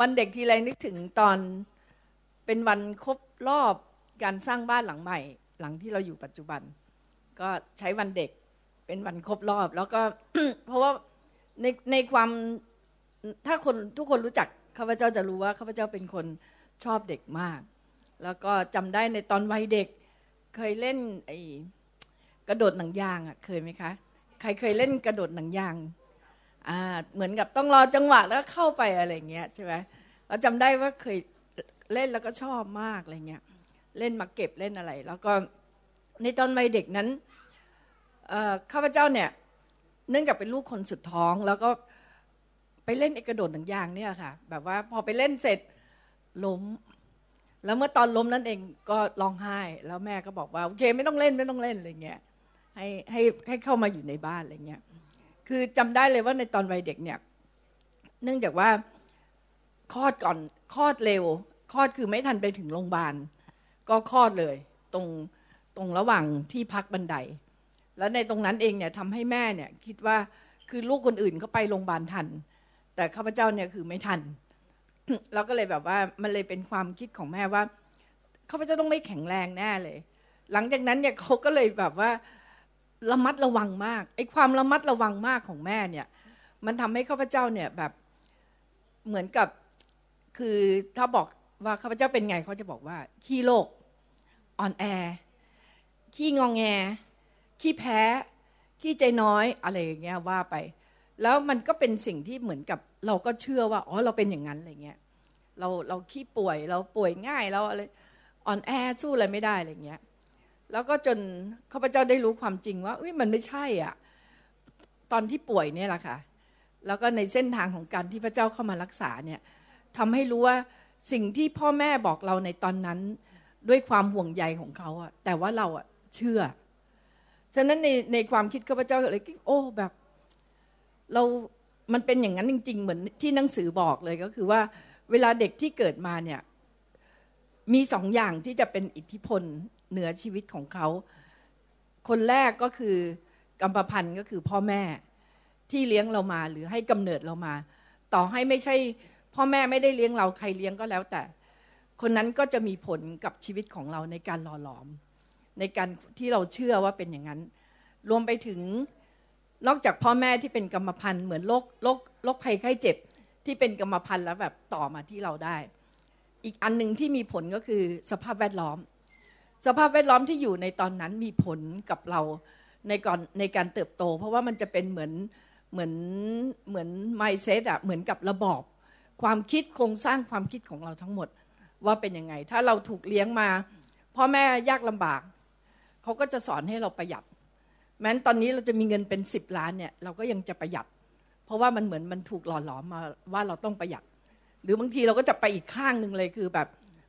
วันเด็กทีไรนึกถึงตอนเป็นวันครบรอบการสร้างบ้านหลังใหม่ หลังที่เราอยู่ปัจจุบัน ก็ใช้วันเด็กเป็นวันครบรอบ แล้วก็เพราะว่าในในความถ้าคนทุกคนรู้จักข้าพเจ้าจะรู้ว่าข้าพเจ้าเป็นคนชอบเด็กมาก แล้วก็จำได้ในตอนวัยเด็ก เคยเล่นไอ้กระโดดหนังยางอะเคยไหมคะ ใครเคยเล่นกระโดดหนังยาง เหมือนกับต้องรอจังหวะแล้วเข้าไปอะไรเงี้ยใช่ไหมเราจำได้ว่าเคยเล่นแล้วก็ชอบมากอะไรเงี้ยเล่นมาเก็บเล่นอะไร แล้วก็ในตอนวัยเด็กนั้นข้าพเจ้าเนี่ยเนื่องจากเป็นลูกคนสุดท้องแล้วก็ไปเล่นไอ้กระโดดหนังยางเนี่ยค่ะ แบบว่าพอไปเล่นเสร็จล้ม แล้วเมื่อตอนล้มนั่นเองก็ร้องไห้ แล้วแม่ก็บอกว่าโอเคไม่ต้องเล่นไม่ต้องเล่นอะไรเงี้ยให้ให้ให้เข้ามาอยู่ในบ้านอะไรเงี้ย คือจำได้เลยว่าในตอนวัยเด็กเนี่ย เนื่องจากว่าคลอดก่อนคลอดเร็วคลอดคือไม่ทันไปถึงโรงพยาบาล ก็คลอดเลย ตรงตรงระหว่างที่พักบันได แล้วในตรงนั้นเองเนี่ยทำให้แม่เนี่ย คิดว่าคือลูกคนอื่นเขาไปโรงพยาบาลทัน แต่ข้าพเจ้าเนี่ยคือไม่ทันเราก็เลยแบบว่ามันเลยเป็นความคิดของแม่ว่าข้าพเจ้าต้องไม่แข็งแรงแน่เลย หลังจากนั้นเนี่ยเขาก็เลยแบบว่า ระมัดระวังมากไอ้ความระมัดระวังมากของแม่เนี่ย มันทำให้ข้าพเจ้าเนี่ยแบบเหมือนกับคือถ้าบอกว่าข้าพเจ้าเป็นไงเขาจะบอกว่าขี้โรคอ่อนแอ ขี้งองแง ขี้แพ้ ขี้ใจน้อยอะไรอย่างเงี้ยว่าไป แล้วมันก็เป็นสิ่งที่เหมือนกับเราก็เชื่อว่าอ๋อเราเป็นอย่างนั้นอะไรเงี้ยเราเราขี้ป่วยเราป่วยง่ายเราอะไรอ่อนแอสู้อะไรไม่ได้อะไรเงี้ย แล้วก็จนข้าพเจ้าได้รู้ความจริงว่าอุ้ยมันไม่ใช่อะตอนที่ป่วยเนี่ยแหละค่ะ แล้วก็ในเส้นทางของการที่พระเจ้าเข้ามารักษาเนี่ยทำให้รู้ว่าสิ่งที่พ่อแม่บอกเราในตอนนั้น ด้วยความห่วงใยของเขาอะแต่ว่าเราอะเชื่อ ฉะนั้นในในความคิดข้าพเจ้าเลยโอ้แบบ เรา มันเป็นอย่างนั้นจริง ๆ เหมือนที่หนังสือบอกเลยก็คือว่า เวลาเด็กที่เกิดมาเนี่ย มีสองอย่างที่จะเป็นอิทธิพล เหนือชีวิตของเขา คนแรกก็คือกรรมพันธ์ก็คือพ่อแม่ที่เลี้ยงเรามาหรือให้กำเนิดเรามา ต่อให้ไม่ใช่ พ่อแม่ไม่ได้เลี้ยงเราใครเลี้ยงก็แล้วแต่ คนนั้นก็จะมีผลกับชีวิตของเราในการหล่อหลอม ในการที่เราเชื่อว่าเป็นอย่างนั้น รวมไปถึงนอกจากพ่อแม่ที่เป็นกรรมพันธ์เหมือนโรคโรคโรคภัยไข้เจ็บที่เป็นกรรมพันธ์แล้วแบบต่อมาที่เราได้ อีกอันหนึ่งที่มีผลก็คือสภาพแวดล้อม สภาพแวดล้อมที่อยู่ในตอนนั้นมีผลกับเราในก่อนในการเติบโต เพราะว่ามันจะเป็นเหมือนเหมือนเหมือนไมเซ็ตอะเหมือนกับระบอบ ความคิดโครงสร้างความคิดของเราทั้งหมดว่าเป็นยังไง ถ้าเราถูกเลี้ยงมาพ่อแม่ยากลำบากเขาก็จะสอนให้เราประหยัด แม้นตอนนี้เราจะมีเงินเป็นสิบล้านเนี่ยเราก็ยังจะประหยัด เพราะว่ามันเหมือนมันถูกหล่อหลอมมาว่าเราต้องประหยัด หรือบางทีเราก็จะไปอีกข้างหนึ่งเลยคือแบบ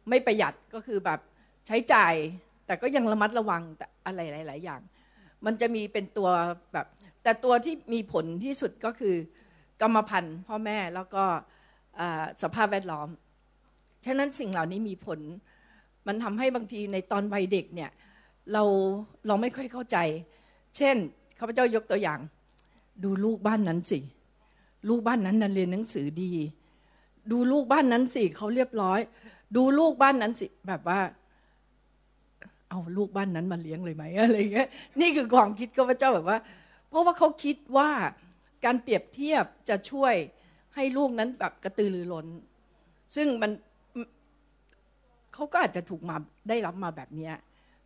ไม่ประหยัดก็คือแบบใช้จ่าย แต่ก็ยังระมัดระวังอะไรหลาย ๆ อย่าง มันจะมีเป็นตัวแบบ แต่ตัวที่มีผลที่สุดก็คือกรรมพันธุ์พ่อแม่แล้วก็สภาพแวดล้อม ฉะนั้นสิ่งเหล่านี้มีผล มันทำให้บางทีในตอนวัยเด็กเนี่ยเราเราไม่ค่อยเข้าใจ เช่นข้าพเจ้ายกตัวอย่าง ดูลูกบ้านนั้นสิ ลูกบ้านนั้นนั้นเรียนหนังสือดี ดูลูกบ้านนั้นสิเขาเรียบร้อย ดูลูกบ้านนั้นสิแบบว่า เอาลูกบ้านนั้นมาเลี้ยงเลยไหมอะไรเงี้ยนี่คือความคิดก็พระเจ้าแบบว่า เพราะว่าเขาคิดว่าการเปรียบเทียบจะช่วยให้ลูกนั้นแบบกระตือรือร้น ซึ่งมันเขาก็อาจจะถูกมาได้รับมาแบบนี้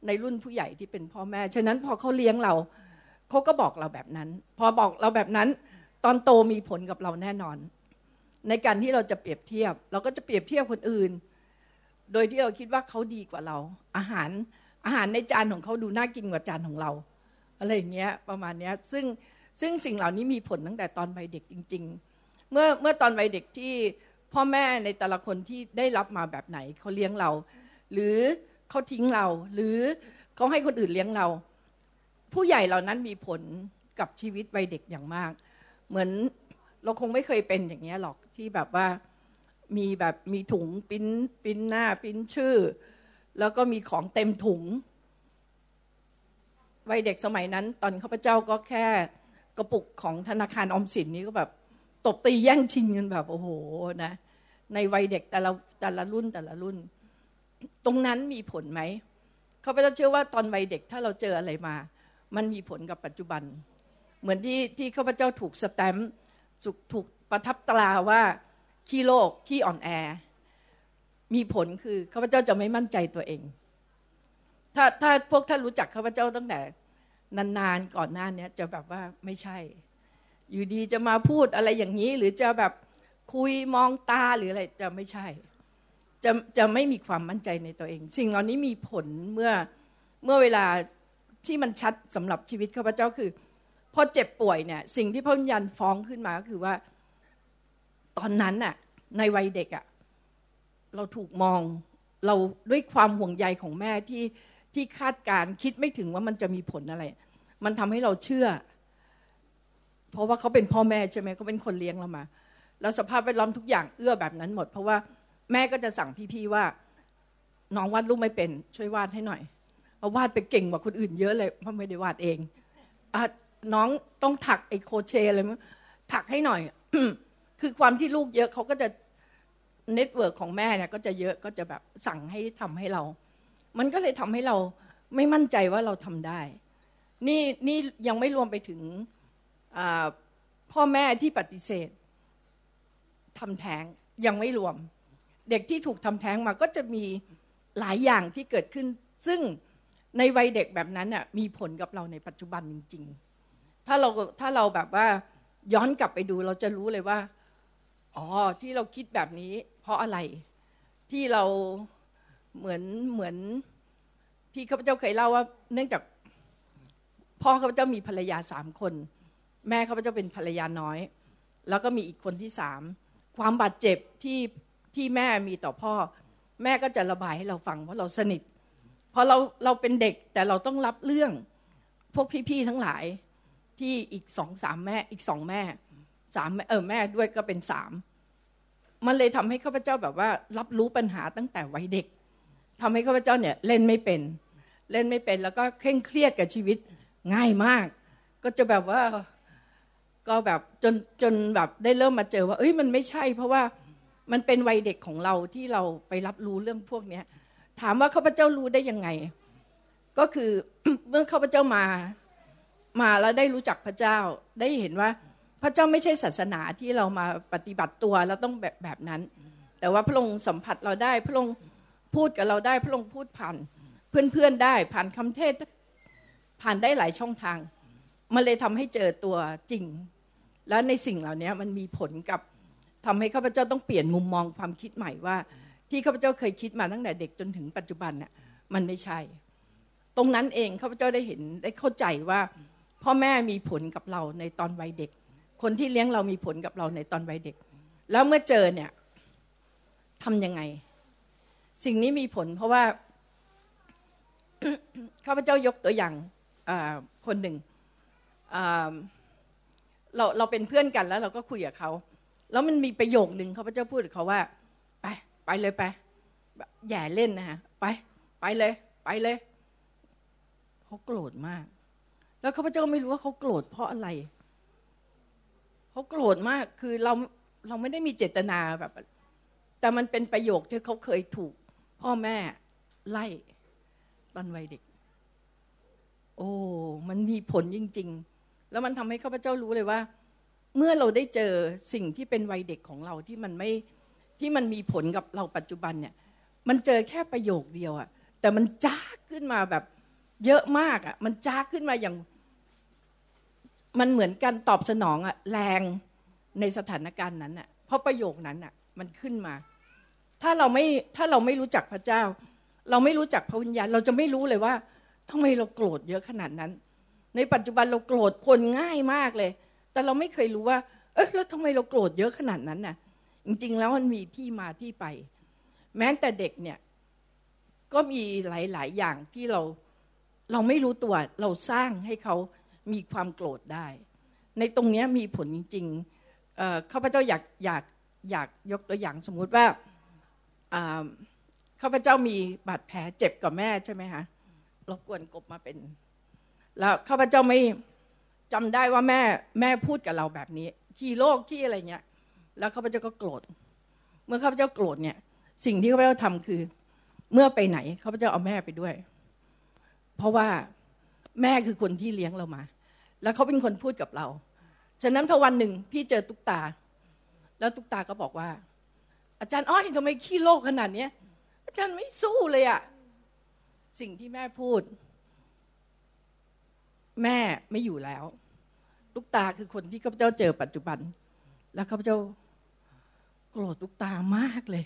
ในรุ่นผู้ใหญ่ที่เป็นพ่อแม่ ฉะนั้นพอเขาเลี้ยงเราเขาก็บอกเราแบบนั้น พอบอกเราแบบนั้น ตอนโตมีผลกับเราแน่นอน ในการที่เราจะเปรียบเทียบ เราก็จะเปรียบเทียบคนอื่น โดยที่เราคิดว่าเขาดีกว่าเรา อาหาร อาหารในจานของเขาดูน่ากินกว่าจานของเรา อะไรอย่างเงี้ยประมาณเนี้ยซึ่งซึ่งสิ่งเหล่านี้มีผลตั้งแต่ตอนวัยเด็กจริง ๆ เมื่อเมื่อตอนวัยเด็กที่พ่อแม่ในแต่ละคนที่ได้รับมาแบบไหนเขาเลี้ยงเรา หรือเขาทิ้งเรา หรือเขาให้คนอื่นเลี้ยงเรา ผู้ใหญ่เหล่านั้นมีผลกับชีวิตวัยเด็กอย่างมาก เหมือนเราคงไม่เคยเป็นอย่างเงี้ยหรอกที่แบบว่ามีแบบมีถุงปิ้นปิ้นหน้าปิ้นชื่อ แล้วก็มีของเต็มถุง วัยเด็กสมัยนั้น ตอนข้าพเจ้าก็แค่กระปุกของธนาคารอมสินนี้ก็แบบตบตีแย่งชิงกันแบบ โอ้โหนะ ในวัยเด็กแต่ละแต่ละรุ่นแต่ละรุ่น ตรงนั้นมีผลไหมเขาพเจ้าเชื่อว่าตอนวัยเด็กถ้าเราเจออะไรมา มันมีผลกับปัจจุบัน เหมือนที่ที่ข้าพเจ้าถูกสแตมป์ถูกประทับตราว่าขี้โลกขี้อ่อนแอ มีผลคือข้าพเจ้าจะไม่มั่นใจตัวเอง ถ้าถ้าพวกท่านรู้จักข้าพเจ้าตั้งแต่นานๆก่อนหน้านี้จะแบบว่าไม่ใช่ อยู่ดีจะมาพูดอะไรอย่างนี้ หรือจะแบบคุยมองตาหรืออะไรจะไม่ใช่ จะจะไม่มีความมั่นใจในตัวเอง สิ่งเหล่านี้มีผลเมื่อเมื่อเวลาที่มันชัดสำหรับชีวิตข้าพเจ้าคือพอเจ็บป่วยเนี่ยสิ่งที่พระวิญญาณฟ้องขึ้นมาก็คือว่า ตอนนั้นน่ะในวัยเด็กอะ่ะ เราถูกมองเราด้วยความห่วงใยของแม่ที่ที่คาดการคิดไม่ถึงว่ามันจะมีผลอะไร มันทำให้เราเชื่อ เพราะว่าเขาเป็นพ่อแม่ใช่ไหมเขาเป็นคนเลี้ยงเรามา แล้วสภาพแวดล้อมทุกอย่างเอื้อแบบนั้นหมด เพราะว่าแม่ก็จะสั่งพี่ๆว่า น้องวาดรูปไม่เป็น ช่วยวาดให้หน่อยเอาวาดไปเก่งกว่าคนอื่นเยอะเลยเพราะไม่ได้วาดเองอน้องต้องถักไอ้โครเชต์อะไรมั้งถักให้หน่อยคือความที่ลูกเยอะเขาก็จะ network ของแม่เนี่ยก็จะเยอะก็จะแบบสั่งให้ทำให้เรา มันก็เลยทำให้เราไม่มั่นใจว่าเราทำได้ นี่นี่ยังไม่รวมไปถึงพ่อแม่ที่ปฏิเสธทำแท้งยังไม่รวม เด็กที่ถูกทำแท้งมาก็จะมีหลายอย่างที่เกิดขึ้น ซึ่งในวัยเด็กแบบนั้นน่ะมีผลกับเราในปัจจุบันจริง ๆ ถ้าเราถ้าเราแบบว่าย้อนกลับไปดูเราจะรู้เลยว่า อ๋อที่เราคิดแบบนี้ เพราะอะไรที่เราเหมือนเหมือน ที่ข้าพเจ้าเคยเล่าว่า เนื่องจากพ่อข้าพเจ้ามีภรรยาสามคน แม่ข้าพเจ้าเป็นภรรยาน้อย แล้วก็มีอีกคนที่สามความบาดเจ็บที่ที่แม่มีต่อพ่อ แม่ก็จะระบายให้เราฟังเพราะเราสนิทพอเราเราเป็นเด็กแต่เราต้องรับเรื่องพวกพี่ๆทั้งหลายที่อีกสองสามแม่อีกสองแม่ สามเออแม่ด้วยก็เป็นสามมันเลยทำให้ข้าพเจ้าแบบว่า รับรู้ปัญหาตั้งแต่วัยเด็กทำให้ข้าพเจ้าเนี่ยเล่นไม่เป็น เล่นไม่เป็น แล้วก็เคร่งเครียดกับชีวิตง่ายมาก ก็จะแบบว่าก็แบบจนจนแบบได้เริ่มมาเจอว่า เอ้ยมันไม่ใช่ เพราะว่ามันเป็นวัยเด็กของเราที่เราไปรับรู้เรื่องพวกเนี้ย ถามว่าข้าพเจ้ารู้ได้ยังไง ก็คือเมื่อข้าพเจ้ามา มาแล้วได้รู้จักพระเจ้าได้เห็นว่า พระเจ้าไม่ใช่ศาสนาที่เรามาปฏิบัติตัวแล้วต้องแบบแบบนั้น แต่ว่าพระองค์สัมผัสเราได้พระองค์พูดกับเราได้พระองค์พูดผ่านเพื่อนๆได้ผ่านคำเทศผ่านได้หลายช่องทาง มันเลยทำให้เจอตัวจริง แล้วในสิ่งเหล่านี้มันมีผลกับทำให้ข้าพเจ้าต้องเปลี่ยนมุมมองความคิดใหม่ว่า ที่ข้าพเจ้าเคยคิดมาตั้งแต่เด็กจนถึงปัจจุบันเนี่ยมันไม่ใช่ ตรงนั้นเองข้าพเจ้าได้เห็นได้เข้าใจว่า พ่อแม่มีผลกับเราในตอนวัยเด็ก คนที่เลี้ยงเรามีผลกับเราในตอนวัยเด็ก แล้วเมื่อเจอเนี่ยทำยังไง สิ่งนี้มีผล เพราะว่าข้าพเจ้ายกตัวอย่างคนหนึ่งเราเราเป็นเพื่อนกันแล้ว เราก็คุยกับเขาแล้วมันมีประโยคหนึ่งเขาพเจ้าพูดกับเขาว่า ไป ไปเลยไปอย่าเล่นนะฮะไป ไปเลย ไปเลยเขาโกรธมาก แล้วข้าพเจ้าไม่รู้ว่าเขาโกรธเพราะอะไร เขาโกรธมากคือเราเราไม่ได้มีเจตนาแบบ แต่มันเป็นประโยคที่เขาเคยถูก พ่อแม่ไล่ตอนวัยเด็ก โอ้ มันมีผลจริง ๆ แล้วมันทำให้ข้าพเจ้ารู้เลยว่า เมื่อเราได้เจอสิ่งที่เป็นวัยเด็กของเราที่มันไม่ที่มันมีผลกับเราปัจจุบันเนี่ย มันเจอแค่ประโยคเดียวอะแต่มันจ้าขึ้นมาแบบเยอะมากอะมันจ้าขึ้นมาอย่าง มันเหมือนการตอบสนองอะแรงในสถานการณ์นั้นอะเพราะประโยคนั้นอะมันขึ้นมา ถ้าเราไม่ถ้าเราไม่รู้จักพระเจ้า เราไม่รู้จักพระวิญญาณ เราจะไม่รู้เลยว่าทำไมเราโกรธเยอะขนาดนั้น ในปัจจุบันเราโกรธคนง่ายมากเลย แต่เราไม่เคยรู้ว่า เออแล้วทำไมเราโกรธเยอะขนาดนั้นน่ะ จริง ๆ แล้วมันมีที่มาที่ไป แม้แต่เด็กเนี่ย ก็มีหลาย ๆ อย่างที่เราเราไม่รู้ตัวเราสร้างให้เขา มีความโกรธได้ ในตรงนี้มีผลจริงๆข้าพเจ้าอยากอยากอยากยกตัวอย่างสมมุติว่าข้าพเจ้ามีบาดแผลเจ็บกับแม่ใช่ไหมคะรบกวนกบมาเป็น แล้วข้าพเจ้าไม่จำได้ว่าแม่แม่พูดกับเราแบบนี้ขี้โลกขี้อะไรเงี้ย แล้วข้าพเจ้าก็โกรธ เมื่อข้าพเจ้าโกรธเนี่ย สิ่งที่ข้าพเจ้าทำคือ เมื่อไปไหนข้าพเจ้าเอาแม่ไปด้วย เพราะว่าแม่คือคนที่เลี้ยงเรามา แล้วเขาเป็นคนพูดกับเรา ฉะนั้นพอวันหนึ่งพี่เจอตุ๊กตา แล้วตุ๊กตาก็บอกว่า อาจารย์อ้อยทำไมขี้โลกขนาดนี้อาจารย์ไม่สู้เลยอะสิ่งที่แม่พูด แม่ไม่อยู่แล้วตุ๊กตาคือคนที่ข้าพเจ้าเจอปัจจุบัน แล้วข้าพเจ้าโกรธตุ๊กตามากเลย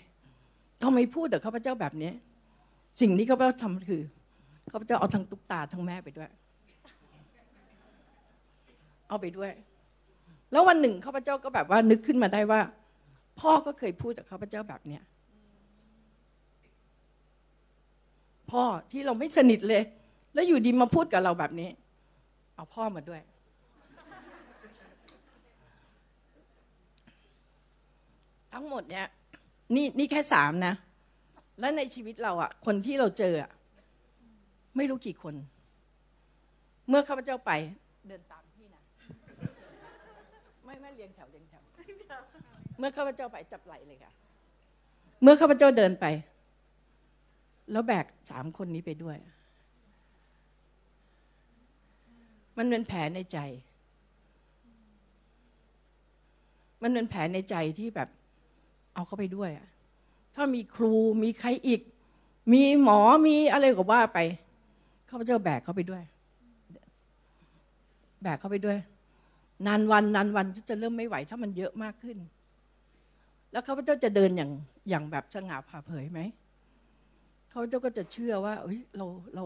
ทำไมพูดแต่ข้าพเจ้าแบบนี้ สิ่งที่ข้าพเจ้าทำคือข้าพเจ้าเอาทั้งตุ๊กตาทั้งแม่ไปด้วย เอาไปด้วย แล้ววันหนึ่งข้าพเจ้าก็แบบว่านึกขึ้นมาได้ว่า พ่อก็เคยพูดกับข้าพเจ้าแบบเนี้ยพ่อที่เราไม่สนิทเลย แล้วอยู่ดีมาพูดกับเราแบบนี้ เอาพ่อมาด้วย ทั้งหมดเนี่ยนี่นี่แค่สามนะ และในชีวิตเราอะคนที่เราเจออะไม่รู้กี่คน เมื่อข้าพเจ้าไปเดินตาม ไม่ไม่เรียงแถวเรียงแถว เมื่อข้าพเจ้าไปจับไหลเลยค่ะ เมื่อข้าพเจ้าเดินไป แล้วแบกสามคนนี้ไปด้วย มันเป็นแผลในใจ มันเป็นแผลในใจที่แบบ เอาเขาไปด้วยอะถ้ามีครูมีใครอีก มีหมอมีอะไรก็ว่าไปข้าพเจ้าแบกเขาไปด้วย แบกเขาไปด้วย นานวันนานวันก็จะเริ่มไม่ไหว ถ้ามันเยอะมากขึ้น แล้วข้าพเจ้าจะเดินอย่างอย่างแบบสง่าผ่าเผยไหมข้าพเจ้าก็จะเชื่อว่าเฮ้ยเราเรา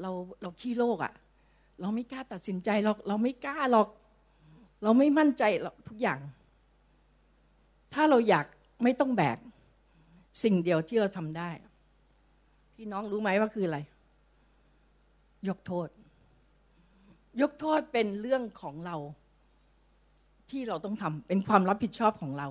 เราเราขี้โลกอะ่ะ เราไม่กล้าตัดสินใจเราเราไม่กล้าหรอก เราไม่มั่นใจหรอกทุกอย่าง ถ้าเราอยากไม่ต้องแบกสิ่งเดียวที่เราทำได้ พี่น้องรู้ไหมว่าคืออะไร ยกโทษ ยกโทษเป็นเรื่องของเรา ที่เราต้องทำเป็นความรับผิดชอบของเรา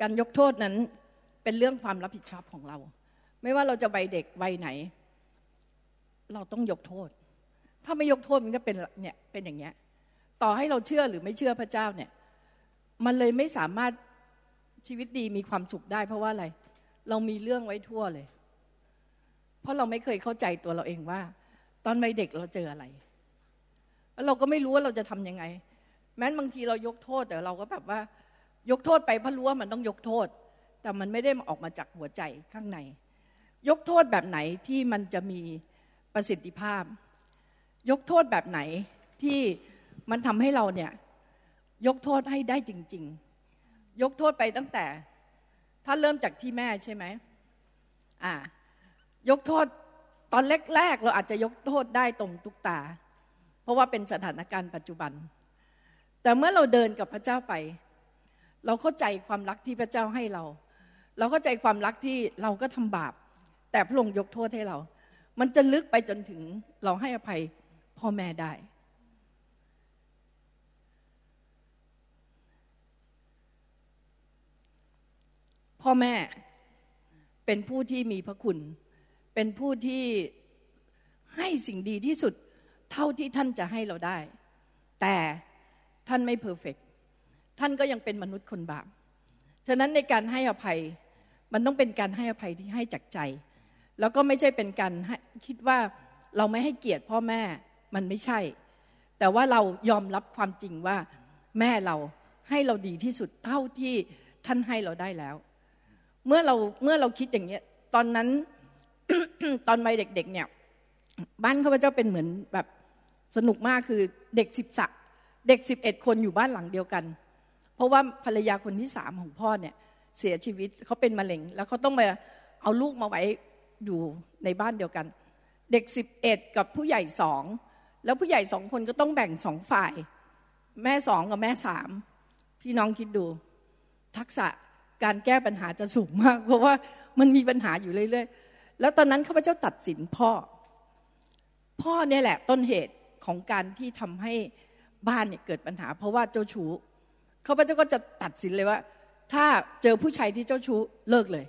การยกโทษนั้นเป็นเรื่องความรับผิดชอบของเรา ไม่ว่าเราจะวัยเด็กวัยไหน เราต้องยกโทษ ถ้าไม่ยกโทษมันจะเป็นเนี่ยเป็นอย่างเงี้ยต่อให้เราเชื่อหรือไม่เชื่อพระเจ้าเนี่ย มันเลยไม่สามารถชีวิตดีมีความสุขได้ เพราะว่าอะไร เรามีเรื่องไว้ทั่วเลย เพราะเราไม่เคยเข้าใจตัวเราเองว่า ตอนวัยเด็กเราเจออะไรแล้วเราก็ไม่รู้ว่าเราจะทํำยังไง แม้บางทีเรายกโทษแต่เราก็แบบว่า ยกโทษไปเพราะรู้ว่ามันต้องยกโทษ แต่มันไม่ได้ออกมาจากหัวใจข้างใน ยกโทษแบบไหนที่มันจะมีประสิทธิภาพ ยกโทษแบบไหนที่มันทำให้เราเนี่ยยกโทษให้ได้จริง ๆ ยกโทษไปตั้งแต่ ถ้าเริ่มจากที่แม่ใช่ไหมอ่ายกโทษตอนแรกๆเราอาจจะยกโทษได้ตรงตุกตา เพราะว่าเป็นสถานการณ์ปัจจุบัน แต่เมื่อเราเดินกับพระเจ้าไป เราเข้าใจความรักที่พระเจ้าให้เรา เราเข้าใจความรักที่เราก็ทำบาป แต่พระองค์ยกโทษให้เรา มันจะลึกไปจนถึงเราให้อภัยพ่อแม่ได้ พ่อแม่เป็นผู้ที่มีพระคุณ เป็นผู้ที่ให้สิ่งดีที่สุดเท่าที่ท่านจะให้เราได้ แต่ท่านไม่เพอร์เฟก ท่านก็ยังเป็นมนุษย์คนบาป ฉะนั้นในการให้อภัยมันต้องเป็นการให้อภัยที่ให้จากใจ แล้วก็ไม่ใช่เป็นการคิดว่าเราไม่ให้เกียรติพ่อแม่มันไม่ใช่ แต่ว่าเรายอมรับความจริงว่าแม่เราให้เราดีที่สุดเท่าที่ท่านให้เราได้แล้ว เมื่อเราเมื่อเราคิดอย่างเนี้ยตอนนั้นตอนวัยเด็ก ๆ เนี่ย บ้านข้าพเจ้าเป็นเหมือนแบบสนุกมากคือเด็กสิบสะเด็กสิบเอ็ดคนอยู่บ้านหลังเดียวกัน เพราะว่าภรรยาคนที่สามของพ่อเนี่ยเสียชีวิตเขาเป็นมะเร็ง แล้วเขาต้องมาเอาลูกมาไว้อยู่ในบ้านเดียวกัน เด็กสิบเอ็ดกับผู้ใหญ่สองแล้วผู้ใหญ่สองคนก็ต้องแบ่งสองฝ่าย แม่สองกับแม่สามพี่น้องคิดดู ทักษะการแก้ปัญหาจะสูงมาก เพราะว่ามันมีปัญหาอยู่เรื่อยๆ แล้วตอนนั้นข้าพเจ้าตัดสินพ่อ พ่อเนี่ยแหละต้นเหตุของการที่ทำให้บ้านเนี่ยเกิดปัญหา เพราะว่าเจ้าชู้ ข้าพเจ้าก็จะตัดสินเลยว่า ถ้าเจอผู้ชายที่เจ้าชู้เลิกเลย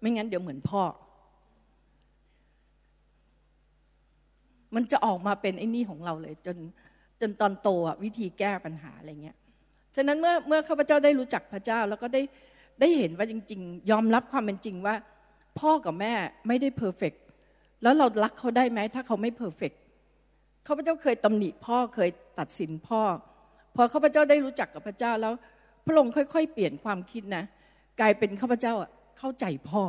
ไม่งั้นเดี๋ยวเหมือนพ่อ มันจะออกมาเป็นไอ้นี่ของเราเลย จนจนตอนโตอะวิธีแก้ปัญหาอะไรเงี้ยฉะนั้นเมื่อเมื่อข้าพเจ้าได้รู้จักพระเจ้า แล้วก็ได้ได้เห็นว่าจริง ๆ ยอมรับความเป็นจริงว่า พ่อกับแม่ไม่ได้ perfect แล้วเรารักเขาได้ไหมถ้าเขาไม่ perfect ข้าพเจ้าเคยตำหนิพ่อเคยตัดสินพ่อ พอข้าพเจ้าได้รู้จักกับพระเจ้าแล้ว พระองค์ค่อย ๆ เปลี่ยนความคิดนะ กลายเป็นข้าพเจ้าเข้าใจพ่อ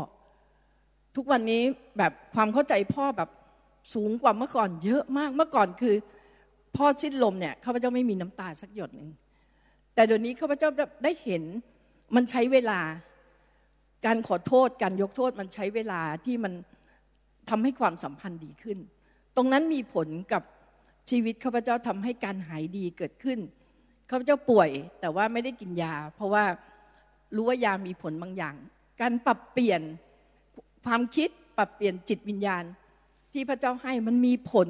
ทุกวันนี้แบบความเข้าใจพ่อแบบสูงกว่าเมื่อก่อนเยอะมากเมื่อก่อนคือ พ่อสิ้นลมเนี่ยข้าพเจ้าไม่มีน้ำตาสักหยดหนึ่งแต่เดี๋ยวนี้ข้าพเจ้าได้เห็นมันใช้เวลา การขอโทษการยกโทษมันใช้เวลาที่มันทำให้ความสัมพันธ์ดีขึ้น ตรงนั้นมีผลกับชีวิตข้าพเจ้าทำให้การหายดีเกิดขึ้น ข้าพเจ้าป่วย แต่ว่าไม่ได้กินยา เพราะว่ารู้ว่ายามีผลบางอย่าง การปรับเปลี่ยนความคิดปรับเปลี่ยนจิตวิญญาณ ที่พระเจ้าให้มันมีผล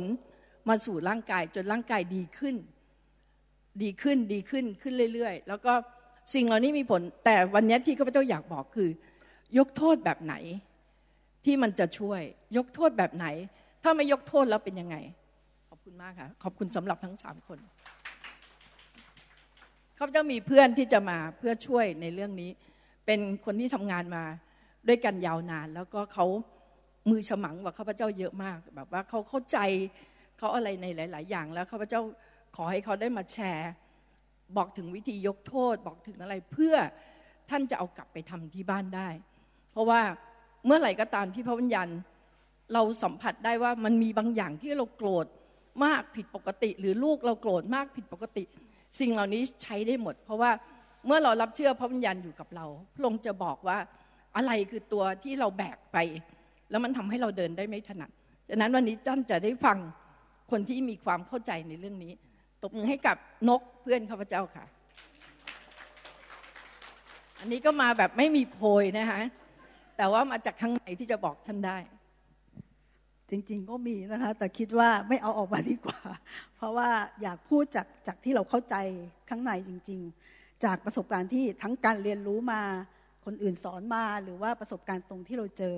มาสู่ร่างกาย จนร่างกายดีขึ้น ดีขึ้นดีขึ้นขึ้นเรื่อยๆ แล้วก็สิ่งเหล่านี้มีผล แต่วันนี้ที่ข้าพเจ้าอยากบอกคือ ยกโทษแบบไหน ที่มันจะช่วย ยกโทษแบบไหน ถ้าไม่ยกโทษแล้วเป็นยังไง ขอบคุณมากค่ะ ขอบคุณสำหรับทั้งสามคน ข้าพเจ้ามีเพื่อนที่จะมาเพื่อช่วยในเรื่องนี้ เป็นคนที่ทำงานมาด้วยกันยาวนาน แล้วก็เขามือฉมังกว่าข้าพเจ้าเยอะมาก แบบว่าเขาเข้าใจเขาอะไรในหลาย ๆ อย่าง แล้วข้าพเจ้าขอให้เขาได้มาแชร์ บอกถึงวิธียกโทษ บอกถึงอะไรเพื่อท่านจะเอากลับไปทำที่บ้านได้ เพราะว่าเมื่อไหร่ก็ตามที่พระวิญญาณเราสัมผัสได้ว่ามันมีบางอย่างที่เราโกรธมากผิดปกติ หรือลูกเราโกรธมากผิดปกติ สิ่งเหล่านี้ใช้ได้หมด เพราะว่าเมื่อเรารับเชื่อพระวิญญาณอยู่กับเรา พระองค์จะบอกว่าอะไรคือตัวที่เราแบกไป แล้วมันทำให้เราเดินได้ไม่ถนัดฉะนั้นวันนี้จ้านจะได้ฟังคนที่มีความเข้าใจในเรื่องนี้ตบมือให้กับนกเพื่อนข้าพเจ้าค่ะ อันนี้ก็มาแบบไม่มีโพยนะคะแต่ว่ามาจากข้างในที่จะบอกท่านได้ จริงๆก็มีนะคะ แต่คิดว่าไม่เอาออกมาดีกว่า เพราะว่าอยากพูดจากจากที่เราเข้าใจข้างในจริง ๆ จากประสบการณ์ที่ทั้งการเรียนรู้มาคนอื่นสอนมาหรือว่าประสบการณ์ตรงที่เราเจอ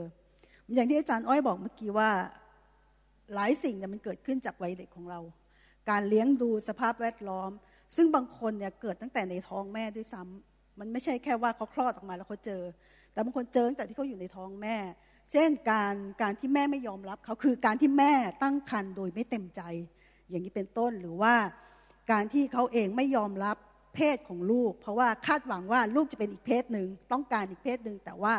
อย่างที่อาจารย์อ้อยบอกเมื่อกี้ว่าหลายสิ่งเนี่ยมันเกิดขึ้นจากวัยเด็กของเรา การเลี้ยงดูสภาพแวดล้อม ซึ่งบางคนเนี่ยเกิดตั้งแต่ในท้องแม่ด้วยซ้ำมันไม่ใช่แค่ว่าเขาคลอดออกมาแล้วเขาเจอ แต่บางคนเจอตั้งแต่ที่เขาอยู่ในท้องแม่ เช่นการการที่แม่ไม่ยอมรับเขาคือการที่แม่ตั้งครรภ์โดยไม่เต็มใจ อย่างนี้เป็นต้นหรือว่าการที่เขาเองไม่ยอมรับเพศของลูก เพราะว่าคาดหวังว่าลูกจะเป็นอีกเพศหนึ่งต้องการอีกเพศหนึ่งแต่ว่า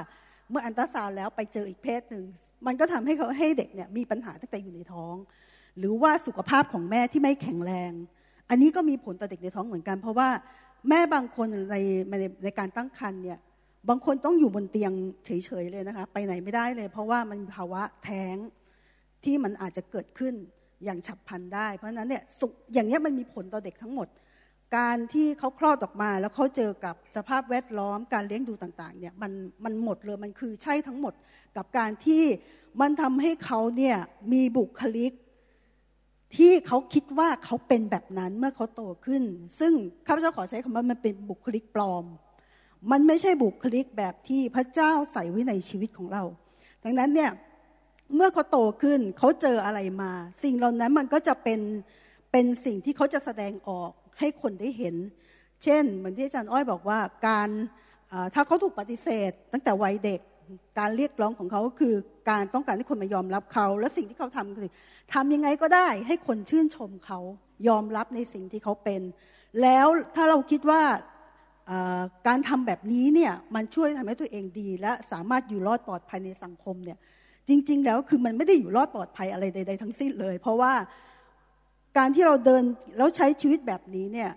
เมื่ออันตราซาวแล้วไปเจออีกเพศหนึ่งมันก็ทำให้เขาให้เด็กเนี่ยมีปัญหาตั้งแต่อยู่ในท้อง หรือว่าสุขภาพของแม่ที่ไม่แข็งแรง อันนี้ก็มีผลต่อเด็กในท้องเหมือนกัน เพราะว่าแม่บางคนในในในการตั้งครรภ์เนี่ย บางคนต้องอยู่บนเตียงเฉยๆเลยนะคะ ไปไหนไม่ได้เลย เพราะว่ามันภาวะแท้งที่มันอาจจะเกิดขึ้นอย่างฉับพลันได้ เพราะฉะนั้นเนี่ยอย่างนี้มันมีผลต่อเด็กทั้งหมด การที่เขาคลอดออกมา แล้วเขาเจอกับสภาพแวดล้อมการเลี้ยงดูต่างๆเนี่ยมันมันหมดเลยมันคือใช่ทั้งหมด กับการที่มันทำให้เขาเนี่ยมีบุคลิก ที่เขาคิดว่าเขาเป็นแบบนั้นเมื่อเขาโตขึ้น ซึ่งข้าพเจ้าขอใช้คำว่ามันเป็นบุคลิกปลอม มันไม่ใช่บุคลิกแบบที่พระเจ้าใส่ไว้ในชีวิตของเรา ดังนั้นเนี่ยเมื่อเขาโตขึ้นเขาเจออะไรมา สิ่งเหล่านั้นมันก็จะเป็นเป็นสิ่งที่เขาจะแสดงออกให้คนได้เห็น เช่น เหมือนที่อาจารย์อ้อยบอกว่าการถ้าเขาถูกปฏิเสธ ตั้งแต่วัยเด็กการเรียกร้องของเขาคือการต้องการให้คนมายอมรับเขา และสิ่งที่เขาทำคือทำยังไงก็ได้ให้คนชื่นชมเขายอมรับในสิ่งที่เขาเป็น แล้วถ้าเราคิดว่า การทำแบบนี้เนี่ยมันช่วยทำให้ตัวเองดี และสามารถอยู่รอดปลอดภัยในสังคมเนี่ยจริง ๆ แล้วคือมันไม่ได้อยู่รอดปลอดภัยอะไรใด ๆ ทั้งสิ้นเลย เพราะว่าการที่เราเดินแล้วใช้ชีวิตแบบนี้เนี่ย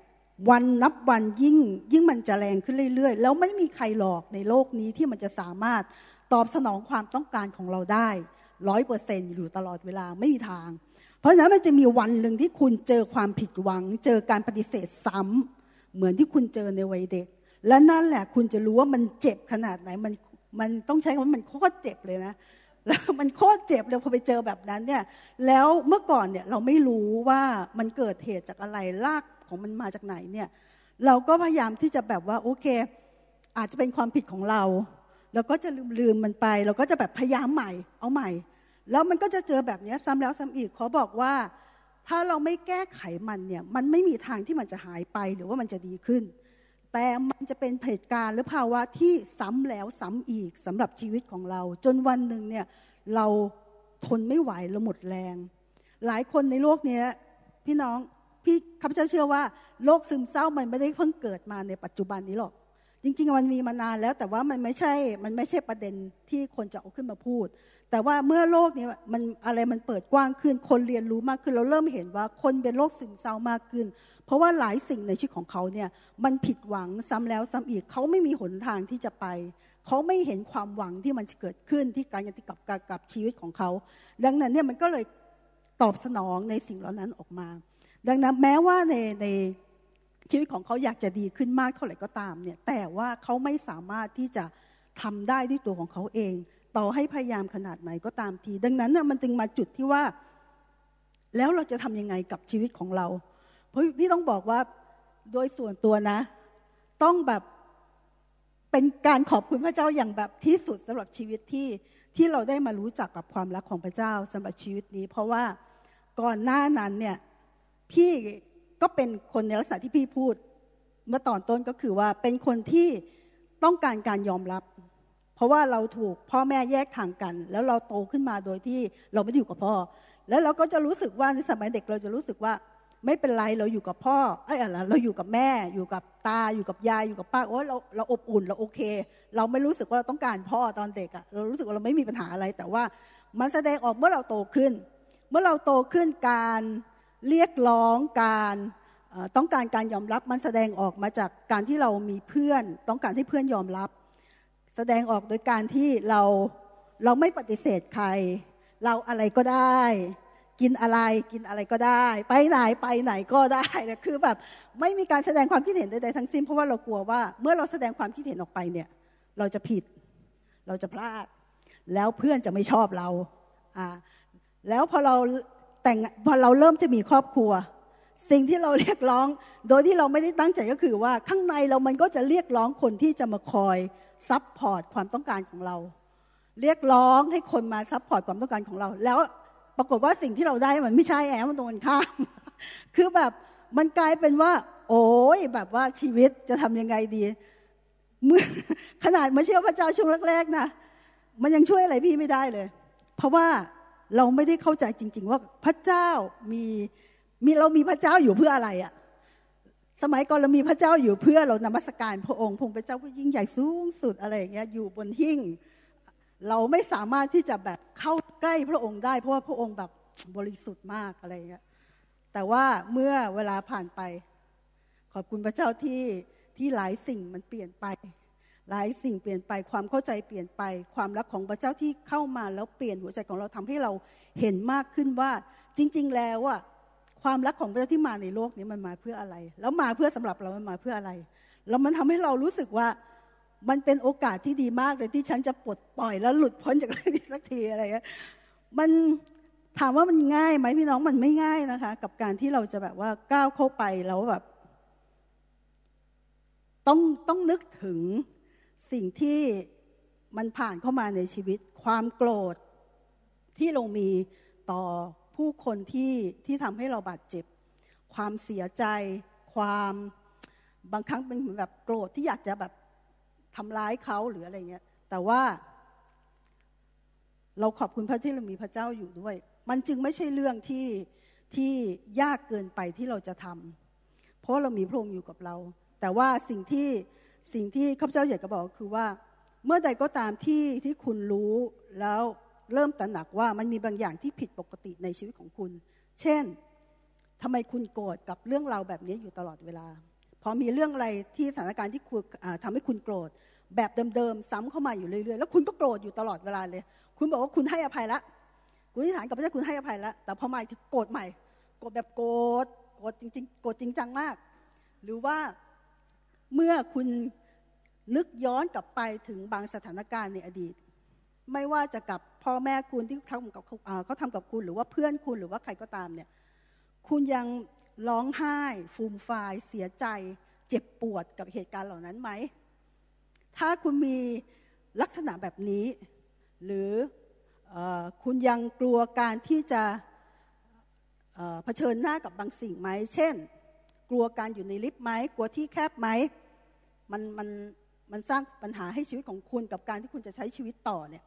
วันนับวันยิ่งยิ่งมันจะแรงขึ้นเรื่อย ๆ แล้วไม่มีใครหลอกในโลกนี้ที่มันจะสามารถตอบสนองความต้องการของเราได้ร้อยเปอร์เซ็นต์อยู่ตลอดเวลาไม่มีทาง เพราะฉะนั้นมันจะมีวันหนึ่งที่คุณเจอความผิดหวัง เจอการปฏิเสธซ้ำ เหมือนที่คุณเจอในวัยเด็ก และนั่นแหละคุณจะรู้ว่ามันเจ็บขนาดไหนมันมันต้องใช้คำว่ามันโคตรเจ็บเลยนะแล้วมันโคตรเจ็บเลยพอไปเจอแบบนั้นเนี่ยแล้วเมื่อก่อนเนี่ยเราไม่รู้ว่ามันเกิดเหตุจากอะไรรากของมันมาจากไหนเนี่ยเราก็พยายามที่จะแบบว่าโอเค อาจจะเป็นความผิดของเราเราก็จะลืมลืมมันไป เราก็จะแบบพยายามใหม่เอาใหม่ แล้วมันก็จะเจอแบบนี้ซ้ำแล้วซ้ำอีกขอบอกว่า ถ้าเราไม่แก้ไขมันเนี่ย มันไม่มีทางที่มันจะหายไปหรือว่ามันจะดีขึ้น แต่มันจะเป็นเหตุการณ์หรือภาวะที่ซ้ำแล้วซ้ำอีกสำหรับชีวิตของเรา จนวันหนึ่งเนี่ยเราทนไม่ไหวเราหมดแรง หลายคนในโลกนี้พี่น้องพี่ข้าพเจ้าเชื่อว่าโรคซึมเศร้ามันไม่ได้เพิ่งเกิดมาในปัจจุบันนี้หรอก จริง ๆ มันมีมานานแล้วแต่ว่ามันไม่ใช่มันไม่ใช่ประเด็นที่คนจะเอาขึ้นมาพูด แต่ว่าเมื่อโลกนี้มันอะไรมันเปิดกว้างขึ้น คนเรียนรู้มากขึ้น เราเริ่มเห็นว่าคนเป็นโรคซึมเศร้ามากขึ้น เพราะว่าหลายสิ่งในชีวิตของเขาเนี่ยมันผิดหวังซ้ำแล้วซ้ำอีก เขาไม่มีหนทางที่จะไป เขาไม่เห็นความหวังที่มันจะเกิดขึ้นที่การยันติกับกับชีวิตของเขา ดังนั้นเนี่ยมันก็เลยตอบสนองในสิ่งเหล่านั้นออกมา ดังนั้นแม้ว่าในในชีวิตของเขาอยากจะดีขึ้นมากเท่าไหร่ก็ตามเนี่ยแต่ว่าเขาไม่สามารถที่จะทำได้ด้วยตัวของเขาเอง ต่อให้พยายามขนาดไหนก็ตามที ดังนั้นน่ะมันจึงมาจุดที่ว่า แล้วเราจะทำยังไงกับชีวิตของเรา เพราะพี่ต้องบอกว่าโดยส่วนตัวนะ ต้องแบบเป็นการขอบคุณพระเจ้าอย่างแบบที่สุดสำหรับชีวิตที่ที่เราได้มารู้จักกับความรักของพระเจ้าสำหรับชีวิตนี้ เพราะว่าก่อนหน้านั้นเนี่ยพี่ก็เป็นคนในลักษณะที่พี่พูด เมื่อตอนต้นก็คือว่าเป็นคนที่ต้องการการยอมรับ เพราะว่าเราถูกพ่อแม่แยกทางกัน แล้วเราโตขึ้นมาโดยที่เราไม่ได้อยู่กับพ่อ แล้วเราก็จะรู้สึกว่าในสมัยเด็กเราจะรู้สึกว่าไม่เป็นไรเราอยู่กับพ่อไอ้อะไรเราอยู่กับแม่อยู่กับตาอยู่กับยายอยู่กับป้าโอ้เราเราอบอุ่นเราโอเค เราไม่รู้สึกว่าเราต้องการพ่อตอนเด็กอะเรารู้สึกว่าเราไม่มีปัญหาอะไร แต่ว่ามันแสดงออกเมื่อเราโตขึ้น เมื่อเราโตขึ้นการเรียกร้องการต้องการการยอมรับมันแสดงออกมาจากการที่เรามีเพื่อน ต้องการให้เพื่อนยอมรับ แสดงออกโดยการที่เราเราไม่ปฏิเสธใคร เราอะไรก็ได้ กินอะไรกินอะไรก็ได้ ไปไหนไปไหนก็ได้นะคือแบบไม่มีการแสดงความคิดเห็นใดๆทั้งสิ้นเพราะว่าเรากลัวว่าเมื่อเราแสดงความคิดเห็นออกไปเนี่ย เราจะผิด เราจะพลาด แล้วเพื่อนจะไม่ชอบเราอ่าแล้วพอเราแต่งพอเราเริ่มจะมีครอบครัว สิ่งที่เราเรียกร้อง โดยที่เราไม่ได้ตั้งใจก็คือว่าข้างในเรามันก็จะเรียกร้องคนที่จะมาคอย support ความต้องการของเรา เรียกร้องให้คนมา support ความต้องการของเรา แล้วปรากฏว่าสิ่งที่เราได้มันไม่ใช่แอมมันตรงกันข้าม คือแบบมันกลายเป็นว่า โอ้ยแบบว่าชีวิตจะทำยังไงดีเมื่อขนาดมาเชื่อพระเจ้าช่วงแรกๆนะมันยังช่วยอะไรพี่ไม่ได้เลย เพราะว่าเราไม่ได้เข้าใจจริง ๆ ว่าพระเจ้ามีมีเรามีพระเจ้าอยู่เพื่ออะไรอะ สมัยก่อนเรามีพระเจ้าอยู่เพื่อเรานมัสการพระองค์พระเจ้าผู้ยิ่งใหญ่สูงสุดอะไรอย่างเงี้ยอยู่บนหิ้งเราไม่สามารถที่จะแบบเข้าใกล้พระองค์ได้ เพราะว่าพระองค์แบบบริสุทธิ์มากอะไรเงี้ยแต่ว่าเมื่อเวลาผ่านไป ขอบคุณพระเจ้าที่ที่หลายสิ่งมันเปลี่ยนไป หลายสิ่งเปลี่ยนไปความเข้าใจเปลี่ยนไป ความรักของพระเจ้าที่เข้ามาแล้วเปลี่ยนหัวใจของเราทำให้เราเห็นมากขึ้นว่าจริง ๆ แล้วอะ ความรักของพระเจ้าที่มาในโลกนี้มันมาเพื่ออะไร แล้วมาเพื่อสำหรับเรามันมาเพื่ออะไร แล้วมันทำให้เรารู้สึกว่ามันเป็นโอกาสที่ดีมากเลยที่ฉันจะปลดปล่อยแล้วหลุดพ้นจากเรื่องนี้สักทีอะไรเงี้ยมันถามว่ามันง่ายไหมพี่น้องมันไม่ง่ายนะคะ กับการที่เราจะแบบว่าก้าวเข้าไปแล้วแบบ ต้องต้องนึกถึงสิ่งที่มันผ่านเข้ามาในชีวิต ความโกรธที่เรามีต่อ ผู้คนที่ที่ทำให้เราบาดเจ็บ ความเสียใจ ความบางครั้งเป็นแบบโกรธที่อยากจะแบบทำร้ายเขาหรืออะไรเงี้ย แต่ว่า เราขอบคุณพระที่เรามีพระเจ้าอยู่ด้วย มันจึงไม่ใช่เรื่องที่ที่ยากเกินไปที่เราจะทำเพราะเรามีพระองค์อยู่กับเรา แต่ว่าสิ่งที่สิ่งที่ข้าพเจ้าอยากจะบอกคือว่า เมื่อใดก็ตามที่ที่คุณรู้แล้ว เริ่มตระหนักว่ามันมีบางอย่างที่ผิดปกติในชีวิตของคุณ เช่นทำไมคุณโกรธกับเรื่องราวแบบนี้อยู่ตลอดเวลา พอมีเรื่องอะไรที่สถานการณ์ที่คุณทำให้คุณโกรธ แบบเดิมๆซ้ำเข้ามาอยู่เรื่อยๆ แล้วคุณก็โกรธอยู่ตลอดเวลาเลย คุณบอกว่าคุณให้อภัยละคุณอธิษฐานกับพระเจ้าคุณให้อภัยแล้วแต่พอมาถึงโกรธใหม่ โกรธแบบโกรธ โกรธจริงๆ โกรธจริงจังมาก หรือว่าเมื่อคุณนึกย้อนกลับไปถึงบางสถานการณ์ในอดีต ไม่ว่าจะกับ พ่อแม่คุณที่ทำกับเขาทำกับคุณหรือว่าเพื่อนคุณหรือว่าใครก็ตามเนี่ยคุณยังร้องไห้ฟูมฟายเสียใจ เจ็บปวดกับเหตุการณ์เหล่านั้นไหม ถ้าคุณมีลักษณะแบบนี้ หรืออคุณยังกลัวการที่จะเผชิญหน้ากับบางสิ่งไหม เช่น กลัวการอยู่ในลิฟต์ไหม กลัวที่แคบไหม มันมันมันสร้างปัญหาให้ชีวิตของคุณกับการที่คุณจะใช้ชีวิตต่อเนี่ย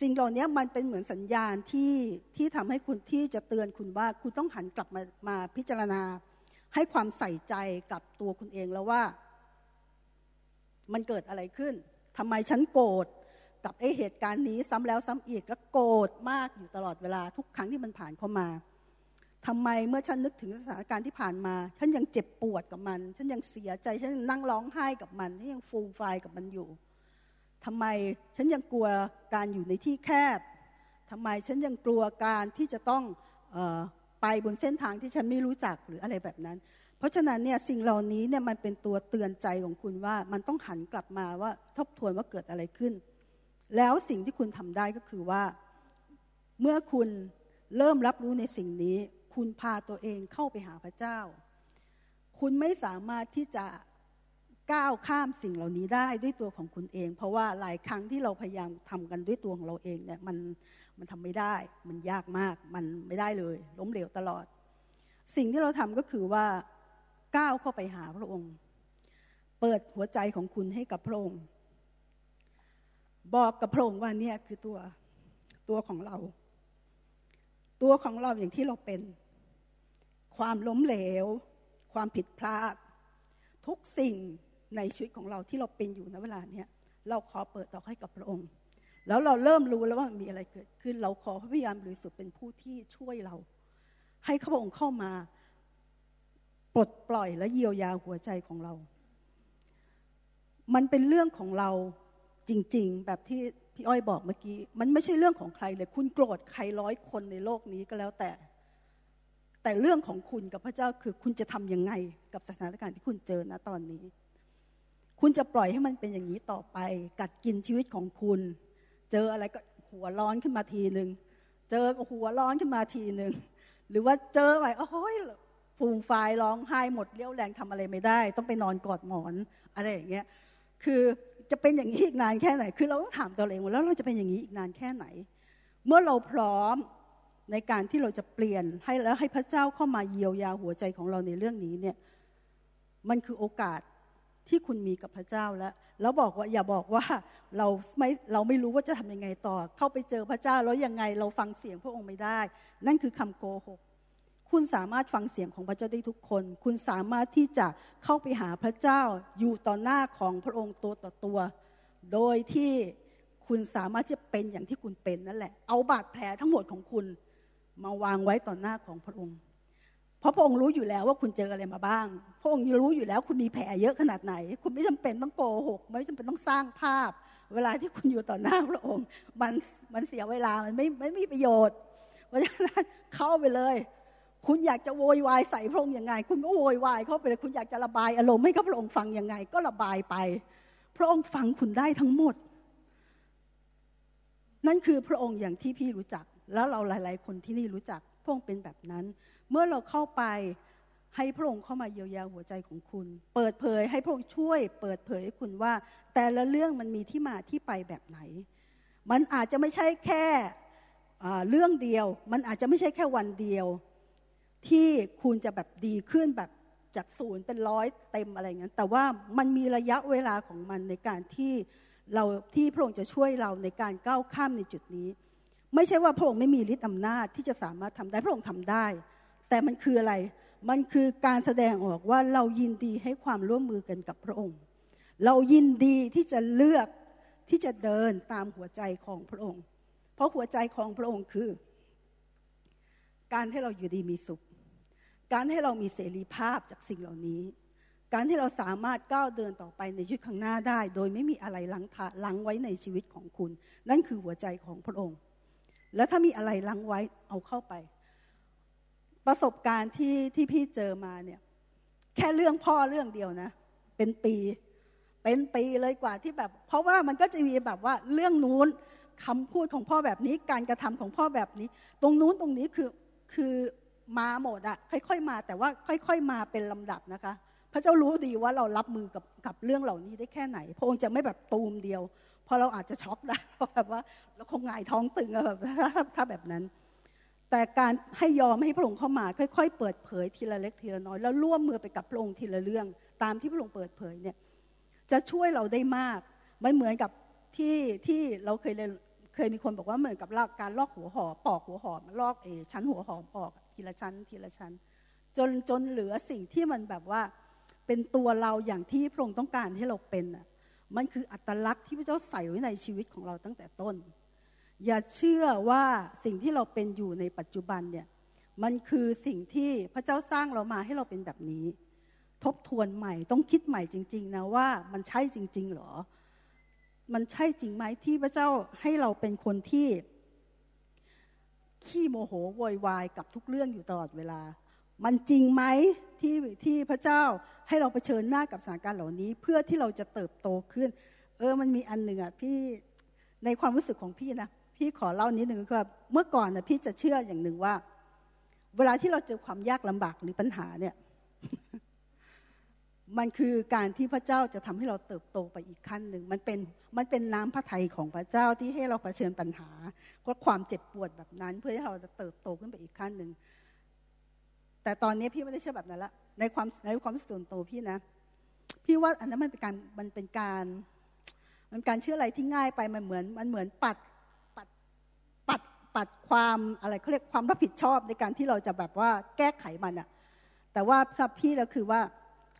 สิ่งเหล่านี้มันเป็นเหมือนสัญญาณที่ที่ทำให้คุณที่จะเตือนคุณว่าคุณต้องหันกลับมามาพิจารณา ให้ความใส่ใจกับตัวคุณเองแล้วว่า มันเกิดอะไรขึ้นทำไมฉันโกรธกับไอเหตุการณ์นี้ซ้ำแล้วซ้ำอีกแล้วโกรธมากอยู่ตลอดเวลาทุกครั้งที่มันผ่านเข้ามาทำไมเมื่อฉันนึกถึงสถานการณ์ที่ผ่านมา ฉันยังเจ็บปวดกับมัน ฉันยังเสียใจ ฉันนั่งร้องไห้กับมันฉันยังฟูมไฟกับมันอยู่ ทำไมฉันยังกลัวการอยู่ในที่แคบทำไมฉันยังกลัวการที่จะต้องออไปบนเส้นทางที่ฉันไม่รู้จักหรืออะไรแบบนั้น เพราะฉะนั้นเนี่ยสิ่งเหล่านี้เนี่ยมันเป็นตัวเตือนใจของคุณว่ามันต้องหันกลับมาว่าทบทวนว่าเกิดอะไรขึ้น แล้วสิ่งที่คุณทำได้ก็คือว่า เมื่อคุณเริ่มรับรู้ในสิ่งนี้ คุณพาตัวเองเข้าไปหาพระเจ้า คุณไม่สามารถที่จะ ก้าวข้ามสิ่งเหล่านี้ได้ด้วยตัวของคุณเอง เพราะว่าหลายครั้งที่เราพยายามทำกันด้วยตัวของเราเองเนี่ยมันมันทำไม่ได้ มันยากมาก มันไม่ได้เลย ล้มเหลวตลอด สิ่งที่เราทำก็คือว่าก้าวเข้าไปหาพระองค์ เปิดหัวใจของคุณให้กับพระองค์ บอกกับพระองค์ว่าเนี่ยคือตัวตัวของเรา ตัวของเราอย่างที่เราเป็น ความล้มเหลว ความผิดพลาด ทุกสิ่ง ในชีวิตของเราที่เราเป็นอยู่ในเวลาเนี้ยเราขอเปิดออให้กับพระองค์ แล้วเราเริ่มรู้แล้วว่ามีอะไรเกิดขึ้น เราขอพระพิยามบริสุทธิ์เป็นผู้ที่ช่วยเรา ให้พระองค์เข้ามาปลดปล่อยและเยียวยาหัวใจของเรา มันเป็นเรื่องของเราจริง ๆ แบบที่พี่อ้อยบอกเมื่อกี้ มันไม่ใช่เรื่องของใครเลย คุณโกรธใครร้อยคนในโลกนี้ก็แล้วแต่ แต่เรื่องของคุณกับพระเจ้าคือคุณจะทํำยังไงกับสถานการณ์ที่คุณเจอณตอนนี้ คุณจะปล่อยให้มันเป็นอย่างนี้ต่อไป กัดกินชีวิตของคุณ เจออะไรก็หัวร้อนขึ้นมาทีหนึ่งเจอก็หัวร้อนขึ้นมาทีหนึ่งหรือว่าเจอไปโอ้ยฟูมไฟร้องไห้หมดเลี้ยวแรงทำอะไรไม่ได้ ต้องไปนอนกอดหมอนอะไรอย่างเงี้ยคือจะเป็นอย่างนี้อีกนานแค่ไหน คือเราต้องถามตัวเองว่าแล้วเราจะเป็นอย่างนี้อีกนานแค่ไหน เมื่อเราพร้อมในการที่เราจะเปลี่ยนให้แล้วให้พระเจ้าเข้ามาเยียวยาหัวใจของเราในเรื่องนี้เนี่ยมันคือโอกาส ที่คุณมีกับพระเจ้าแล้วแล้วบอกว่าอย่าบอกว่าเราไม่เราไม่รู้ว่าจะทำยังไงต่อ เข้าไปเจอพระเจ้าแล้วยังไงเราฟังเสียงพระองค์ไม่ได้ นั่นคือคำโกหกคุณสามารถฟังเสียงของพระเจ้าได้ทุกคน คุณสามารถที่จะเข้าไปหาพระเจ้าอยู่ต่อหน้าของพระองค์ตัวต่อตัว โดยที่คุณสามารถจะเป็นอย่างที่คุณเป็นนั่นแหละ เอาบาดแผลทั้งหมดของคุณมาวางไว้ต่อหน้าของพระองค์ เพราะพระองค์รู้อยู่แล้วว่าคุณเจออะไรมาบ้าง พระองค์รู้อยู่แล้วคุณมีแผลเยอะขนาดไหน คุณไม่จำเป็นต้องโกหก ไม่จำเป็นต้องสร้างภาพ เวลาที่คุณอยู่ต่อหน้าพระองค์ มันมันเสียเวลา มันไม่ไม่มีประโยชน์ เพราะฉะนั้นเข้าไปเลย คุณอยากจะโวยวายใส่พระองค์ยังไง คุณก็โวยวายเข้าไปเลย คุณอยากจะระบายอารมณ์ให้กับพระองค์ฟังยังไง ก็ระบายไป พระองค์ฟังคุณได้ทั้งหมด นั่นคือพระองค์อย่างที่พี่รู้จัก แล้วเราหลาย ๆ คนที่นี่รู้จัก พระองค์เป็นแบบนั้น เมื่อเราเข้าไปให้พระองค์เข้ามาเยียวยาหัวใจของคุณ เปิดเผยให้พระองค์ช่วย เปิดเผยให้คุณว่า แต่ละเรื่องมันมีที่มาที่ไปแบบไหน มันอาจจะไม่ใช่แค่เรื่องเดียว มันอาจจะไม่ใช่แค่วันเดียว ที่คุณจะแบบดีขึ้นแบบจากศูนย์เป็นร้อยเต็มอะไรเงี้ยแต่ว่ามันมีระยะเวลาของมันในการที่เราที่พระองค์จะช่วยเราในการก้าวข้ามในจุดนี้ ไม่ใช่ว่าพระองค์ไม่มีฤทธิ์อำนาจที่จะสามารถทำได้พระองค์ทำได้ แต่มันคืออะไร มันคือการแสดงออกว่าเรายินดีให้ความร่วมมือกันกับพระองค์ เรายินดีที่จะเลือกที่จะเดินตามหัวใจของพระองค์ เพราะหัวใจของพระองค์คือ การให้เราอยู่ดีมีสุข การให้เรามีเสรีภาพจากสิ่งเหล่านี้ การที่เราสามารถก้าวเดินต่อไปในชีวิตข้างหน้าได้ โดยไม่มีอะไรลังทาลังไว้ในชีวิตของคุณ นั่นคือหัวใจของพระองค์ แล้วถ้ามีอะไรลังไว้เอาเข้าไป ประสบการณ์ที่ที่พี่เจอมาเนี่ย แค่เรื่องพ่อเรื่องเดียวนะ เป็นปี เป็นปีเลยกว่าที่แบบ เพราะว่ามันก็จะมีแบบว่าเรื่องนู้นคำพูดของพ่อแบบนี้การกระทำของพ่อแบบนี้ ตรงนู้นตรงนี้คือคือมาหมดอะค่อยๆมา แต่ว่าค่อยๆมาเป็นลำดับนะคะ พระเจ้ารู้ดีว่าเรารับมือกับกับเรื่องเหล่านี้ได้แค่ไหน พระองค์จะไม่แบบตูมเดียวพอเราอาจจะช็อกได้แบบว่าเราคงหงายท้องตึงแบบถ้าแบบนั้น แต่การให้ยอมให้พระองค์เข้ามา ค่อยๆ เปิดเผยทีละเล็กทีละน้อย แล้วร่วมมือไปกับพระองค์ทีละเรื่อง ตามที่พระองค์เปิดเผยเนี่ยจะช่วยเราได้มากไม่เหมือนกับที่ที่เราเคยเรียนเคยมีคนบอกว่าเหมือนกับการลอกหัวหอมปอกหัวหอมลอกเอชั้นหัวหอมออกทีละชั้น ทีละชั้น จนจนเหลือสิ่งที่มันแบบว่าเป็นตัวเราอย่างที่พระองค์ต้องการให้เราเป็นอะมันคืออัตลักษณ์ที่พระเจ้าใส่ไว้ในชีวิตของเราตั้งแต่ต้น อย่าเชื่อว่าสิ่งที่เราเป็นอยู่ในปัจจุบันเนี่ยมันคือสิ่งที่พระเจ้าสร้างเรามาให้เราเป็นแบบนี้ ทบทวนใหม่ต้องคิดใหม่จริง ๆ นะว่ามันใช่จริง ๆ หรอ มันใช่จริงไหมที่พระเจ้าให้เราเป็นคนที่ ขี้โมโหโวยวายกับทุกเรื่องอยู่ตลอดเวลา มันจริงไหมที่ที่พระเจ้าให้เราเผชิญหน้ากับสถานการณ์เหล่านี้ เพื่อที่เราจะเติบโตขึ้น เออมันมีอันหนึ่งอะพี่ในความรู้สึกของพี่นะ พี่ขอเล่านิดหนึ่งคือเมื่อก่อนนะพี่จะเชื่ออย่างหนึ่งว่า เวลาที่เราเจอความยากลำบากหรือปัญหาเนี่ย มันคือการที่พระเจ้าจะทำให้เราเติบโตไปอีกขั้นหนึ่งมันเป็นมันเป็นน้ำพระทัยของพระเจ้าที่ให้เราเผชิญปัญหาก็ความเจ็บปวดแบบนั้น เพื่อให้เราจะเติบโตขึ้นไปอีกขั้นหนึ่งแต่ตอนนี้พี่ไม่ได้เชื่อแบบนั้นละในความในความส่วนตัวพี่นะ พี่ว่าอันนั้นมันเป็นการมันเป็นการมันการเชื่ออะไรที่ง่ายไปมันเหมือนมันเหมือนปัด ปัดความอะไรเขาเรียกความรับผิดชอบในการที่เราจะแบบว่าแก้ไขมันอะแต่ว่าสับพี่แล้วคือว่า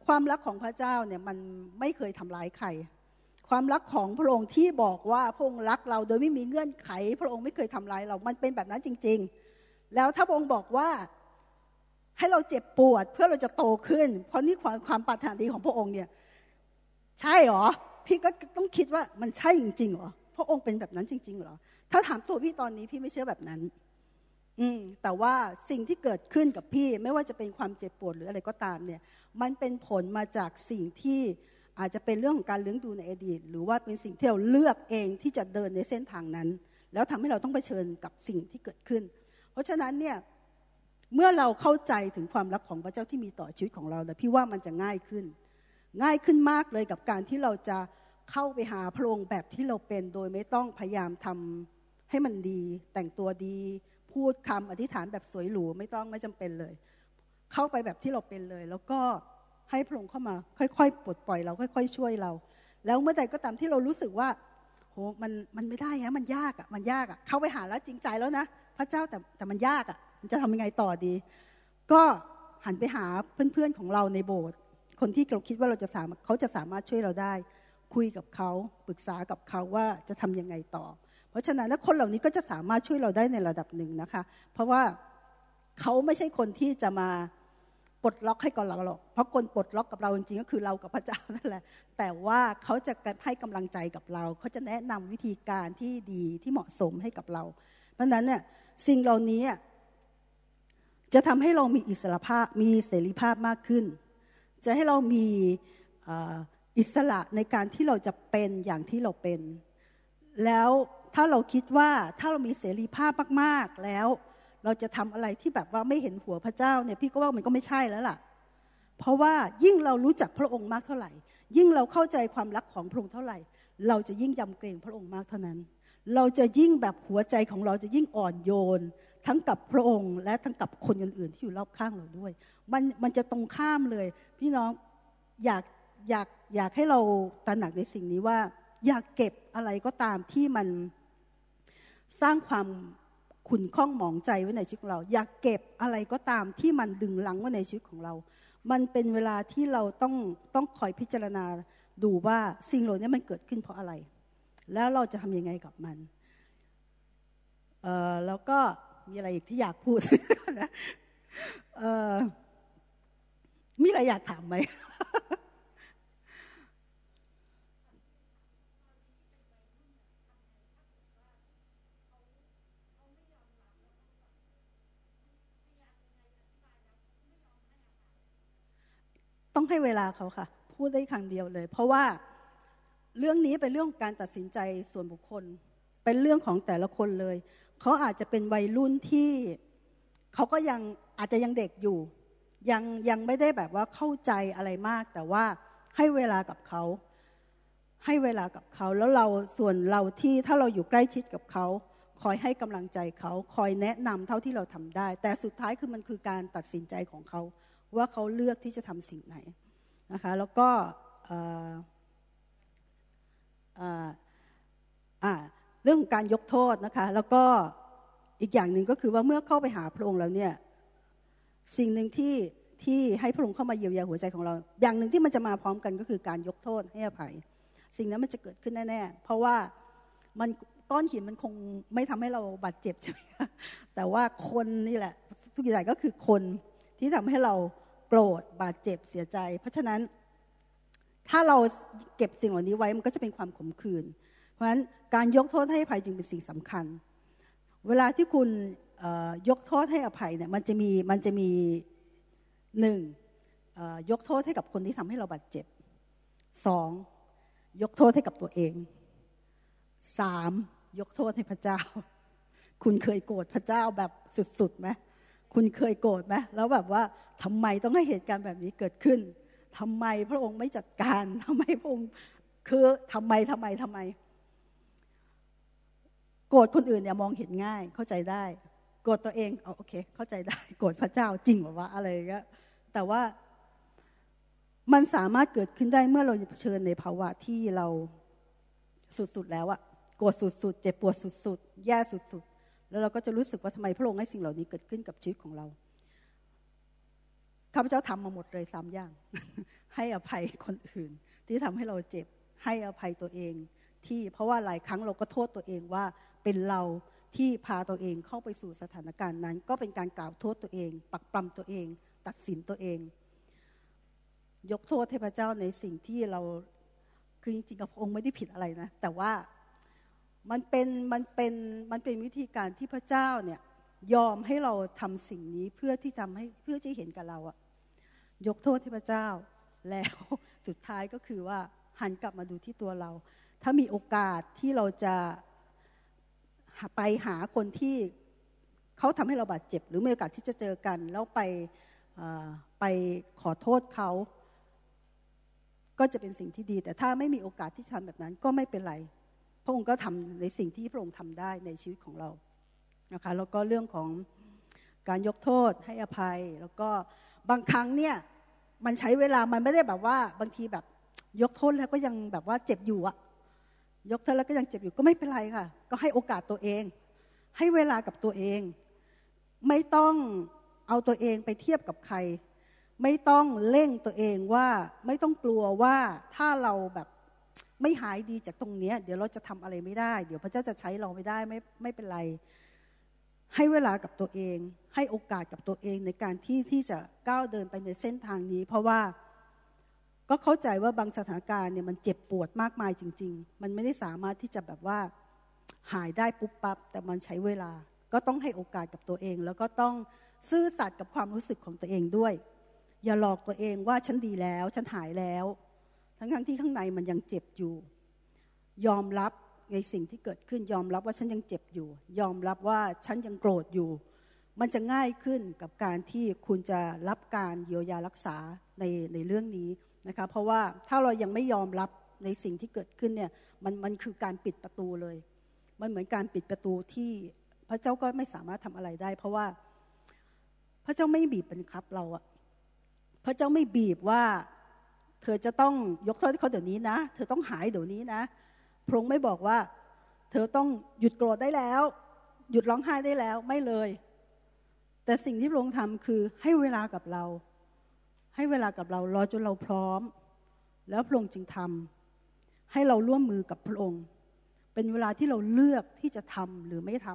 ความรักของพระเจ้าเนี่ยมันไม่เคยทำร้ายใคร ความรักของพระองค์ที่บอกว่าพระองค์รักเราโดยไม่มีเงื่อนไข พระองค์ไม่เคยทำร้ายเรา มันเป็นแบบนั้นจริง ๆ แล้วถ้าพระองค์บอกว่าให้เราเจ็บปวดเพื่อเราจะโตขึ้น เพราะนี่ความความปรารถนาดีของพระองค์เนี่ยใช่หรอ พี่ก็ต้องคิดว่ามันใช่จริงๆหรอพระองค์เป็นแบบนั้นจริงๆหรอ ถ้าถามตัวพี่ตอนนี้พี่ไม่เชื่อแบบนั้น อืม แต่ว่าสิ่งที่เกิดขึ้นกับพี่ไม่ว่าจะเป็นความเจ็บปวดหรืออะไรก็ตามเนี่ย มันเป็นผลมาจากสิ่งที่อาจจะเป็นเรื่องของการเลี้ยงดูในอดีต หรือว่าเป็นสิ่งที่เราเลือกเองที่จะเดินในเส้นทางนั้น แล้วทำให้เราต้องเผชิญกับสิ่งที่เกิดขึ้น เพราะฉะนั้นเนี่ยเมื่อเราเข้าใจถึงความรักของพระเจ้าที่มีต่อชีวิตของเราแต่พี่ว่ามันจะง่ายขึ้น ง่ายขึ้นมากเลยกับการที่เราจะเข้าไปหาพระองค์แบบที่เราเป็น โดยไม่ต้องพยายามทำ ให้มันดี แต่งตัวดี พูดคำอธิษฐานแบบสวยหรูไม่ต้องไม่จำเป็นเลย เข้าไปแบบที่เราเป็นเลย แล้วก็ให้พระองค์เข้ามา ค่อยๆปลดปล่อยเราค่อย ๆ ช่วยเรา แล้วเมื่อใดก็ตามที่เรารู้สึกว่าโหมันมันไม่ได้ฮะมันยากอะมันยากอะเข้าไปหาแล้วจริงใจแล้วนะพระเจ้าแต่แต่มันยากอะมันจะทำยังไงต่อดี ก็หันไปหาเพื่อนๆของเราในโบสถ์คนที่เราคิดว่าเราจะสามารถเขาจะสามารถช่วยเราได้ คุยกับเขาปรึกษากับเขาว่าจะทํำยังไงต่อ เพราะฉะนั้นคนเหล่านี้ก็จะสามารถช่วยเราได้ในระดับหนึ่งนะคะ เพราะว่าเขาไม่ใช่คนที่จะมาปลดล็อกให้กับเราหรอก เพราะคนปลดล็อกกับเราจริงๆก็คือเรากับพระเจ้านั่นแหละ แต่ว่าเขาจะให้กำลังใจกับเรา เขาจะแนะนำวิธีการที่ดีที่เหมาะสมให้กับเรา เพราะฉะนั้นเนี่ยสิ่งเหล่านี้จะทำให้เรามีอิสระภาพมีเสรีภาพมากขึ้น จะให้เรามีอิสระในการที่เราจะเป็นอย่างที่เราเป็น แล้ว ถ้าเราคิดว่าถ้าเรามีเสรีภาพมากๆแล้ว เราจะทำอะไรที่แบบว่าไม่เห็นหัวพระเจ้าเนี่ยพี่ก็ว่ามันก็ไม่ใช่แล้วล่ะ เพราะว่ายิ่งเรารู้จักพระองค์มากเท่าไหร่ ยิ่งเราเข้าใจความรักของพระองค์เท่าไหร่ เราจะยิ่งยำเกรงพระองค์มากเท่านั้น เราจะยิ่งแบบหัวใจของเราจะยิ่งอ่อนโยน ทั้งกับพระองค์ และทั้งกับคนอื่นๆที่อยู่รอบข้างเราด้วย มันมันจะตรงข้ามเลย พี่น้องอยากอยากอยากให้เราตระหนักในสิ่งนี้ว่า อยากเก็บอะไรก็ตามที่มัน สร้างความขุนข้องหมองใจไว้ในชีวิตของเรา อยากเก็บอะไรก็ตามที่มันดึงลังไว้ในชีวิตของเรา มันเป็นเวลาที่เราต้องต้องคอยพิจารณาดูว่าสิ่งเหล่านี้มันเกิดขึ้นเพราะอะไร แล้วเราจะทำยังไงกับมันเออแล้วก็มีอะไรอีกที่อยากพูดนะเออมีอะไรอยากถามไหม้องให้เวลาเขาค่ะ พูดได้ครั้งเดียวเลย เพราะว่าเรื่องนี้เป็นเรื่องการตัดสินใจส่วนบุคคล เป็นเรื่องของแต่ละคนเลย เขาอาจจะเป็นวัยรุ่นที่เขาก็ยังอาจจะยังเด็กอยู่ ยังยังไม่ได้แบบว่าเข้าใจอะไรมาก แต่ว่าให้เวลากับเขา ให้เวลากับเขา แล้วเราส่วนเราที่ถ้าเราอยู่ใกล้ชิดกับเขาคอยให้กำลังใจเขา คอยแนะนำเท่าที่เราทำได้ แต่สุดท้ายคือมันคือการตัดสินใจของเขา ว่าเขาเลือกที่จะทำสิ่งไหนนะคะแล้วก็เรื่องของการยกโทษนะคะแล้วก็อีกอย่างหนึ่งก็คือว่าเมื่อเข้าไปหาพระองค์แล้วเนี่ยสิ่งหนึ่งที่ที่ให้พระองค์เข้ามาเยียวยาหัวใจของเรา อย่างหนึ่งที่มันจะมาพร้อมกันก็คือการยกโทษให้อภัย สิ่งนั้นมันจะเกิดขึ้นแน่ๆ เพราะว่ามันก้อนหินมันคงไม่ทำให้เราบาดเจ็บใช่ไหมแต่ว่าคนนี่แหละ ทุกอย่างก็คือคนที่ทำให้เรา โกรธบาดเจ็บเสียใจ เพราะฉะนั้นถ้าเราเก็บสิ่งเหล่านี้ไว้มันก็จะเป็นความขมขื่นเพราะฉะนั้นการยกโทษให้อภัยจึงเป็นสิ่งสำคัญ เวลาที่คุณยกโทษให้อภัยเนี่ยมันจะมีมันจะมีหนึ่งยกโทษให้กับคนที่ทำให้เราบาดเจ็บสองยกโทษให้กับตัวเองสามยกโทษให้พระเจ้า คุณเคยโกรธพระเจ้าแบบสุดๆไหม คุณเคยโกรธไหมแล้วแบบว่าทำไมต้องให้เหตุการณ์แบบนี้เกิดขึ้นทำไมพระองค์ไม่จัดการทำไมพระองค์คือทำไมทำไมทำไม โกรธคนอื่นเนี่ยมองเห็นง่ายเข้าใจได้ โกรธตัวเองเอาโอเค เข้าใจได้ โกรธพระเจ้าจริงหรือว่าอะไรเงี้ยแต่ว่ามันสามารถเกิดขึ้นได้เมื่อเราเผชิญในภาวะที่เราสุดๆแล้วอะโกรธสุดๆ เจ็บปวดสุดๆ แย่สุดๆ แล้วเราก็จะรู้สึกว่าทำไมพระองค์ให้สิ่งเหล่านี้เกิดขึ้นกับชีวิตของเราข้าพเจ้าทำมาหมดเลยสามอย่าง ให้อภัยคนอื่น ที่ทำให้เราเจ็บ ให้อภัยตัวเอง ที่เพราะว่าหลายครั้งเราก็โทษตัวเองว่าเป็นเราที่พาตัวเองเข้าไปสู่สถานการณ์นั้น ก็เป็นการกล่าวโทษตัวเอง ปักปำตัวเอง ตัดสินตัวเอง ยกโทษให้พเจ้าในสิ่งที่เราคือจริงๆกับองค์ไม่ได้ผิดอะไรนะ แต่ว่า มันเป็นมันเป็นมันเป็นวิธีการที่พระเจ้าเนี่ยยอมให้เราทำสิ่งนี้เพื่อที่ทำให้เพื่อที่เห็นกับเราอะยกโทษที่พระเจ้าแล้วสุดท้ายก็คือว่าหันกลับมาดูที่ตัวเรา ถ้ามีโอกาสที่เราจะไปหาคนที่เขาทำให้เราบาดเจ็บ หรือมีโอกาสที่จะเจอกัน แล้วไปไปขอโทษเขาก็จะเป็นสิ่งที่ดี แต่ถ้าไม่มีโอกาสที่ทำแบบนั้นก็ไม่เป็นไร ระองค์ก็ทำในสิ่งที่พระองค์ทำได้ในชีวิตของเรานะคะแล้วก็เรื่องของการยกโทษให้อภัย แล้วก็บางครั้งเนี่ยมันใช้เวลามันไม่ได้แบบว่าบางทีแบบยกโทษแล้วก็ยังแบบว่าเจ็บอยู่อะยกโทษแล้วก็ยังเจ็บอยู่ก็ไม่เป็นไรค่ะ ก็ให้โอกาสตัวเอง ให้เวลากับตัวเอง ไม่ต้องเอาตัวเองไปเทียบกับใคร ไม่ต้องเร่งตัวเองว่าไม่ต้องกลัวว่าถ้าเราแบบ ไม่หายดีจากตรงนี้เดี๋ยวเราจะทำอะไรไม่ได้ เดี๋ยวพระเจ้าจะใช้เราไม่ได้ไม่ไม่เป็นไร ให้เวลากับตัวเอง ให้โอกาสกับตัวเองในการที่ที่จะก้าวเดินไปในเส้นทางนี้ เพราะว่าก็เข้าใจว่าบางสถานการณ์เนี่ยมันเจ็บปวดมากมายจริง ๆ มันไม่ได้สามารถที่จะแบบว่าหายได้ปุ๊บปั๊บแต่มันใช้เวลา ก็ต้องให้โอกาสกับตัวเอง แล้วก็ต้องซื่อสัตย์กับความรู้สึกของตัวเองด้วย อย่าหลอกตัวเองว่าฉันดีแล้ว ฉันหายแล้ว ทั้งทั้งที่ข้างในมันยังเจ็บอยู่ ยอมรับในสิ่งที่เกิดขึ้นยอมรับว่าฉันยังเจ็บอยู่ ยอมรับว่าฉันยังโกรธอยู่ มันจะง่ายขึ้นกับการที่คุณจะรับการเยียวยารักษาในในเรื่องนี้นะคะเพราะว่าถ้าเรายังไม่ยอมรับในสิ่งที่เกิดขึ้นเนี่ยมันมันคือการปิดประตูเลย มันเหมือนการปิดประตูที่พระเจ้าก็ไม่สามารถทำอะไรได้ เพราะว่าพระเจ้าไม่บีบบังคับเราอะพระเจ้าไม่บีบว่า เธอจะต้องยกโทษให้เขาเดี๋ยวนี้นะ เธอต้องหายเดี๋ยวนี้นะ พระองค์ไม่บอกว่า เธอต้องหยุดโกรธได้แล้ว หยุดร้องไห้ได้แล้วไม่เลย แต่สิ่งที่พระองค์ทำคือให้เวลากับเรา ให้เวลากับเรารอจนเราพร้อม แล้วพระองค์จึงทำให้เราร่วมมือกับพระองค์ เป็นเวลาที่เราเลือกที่จะทำหรือไม่ท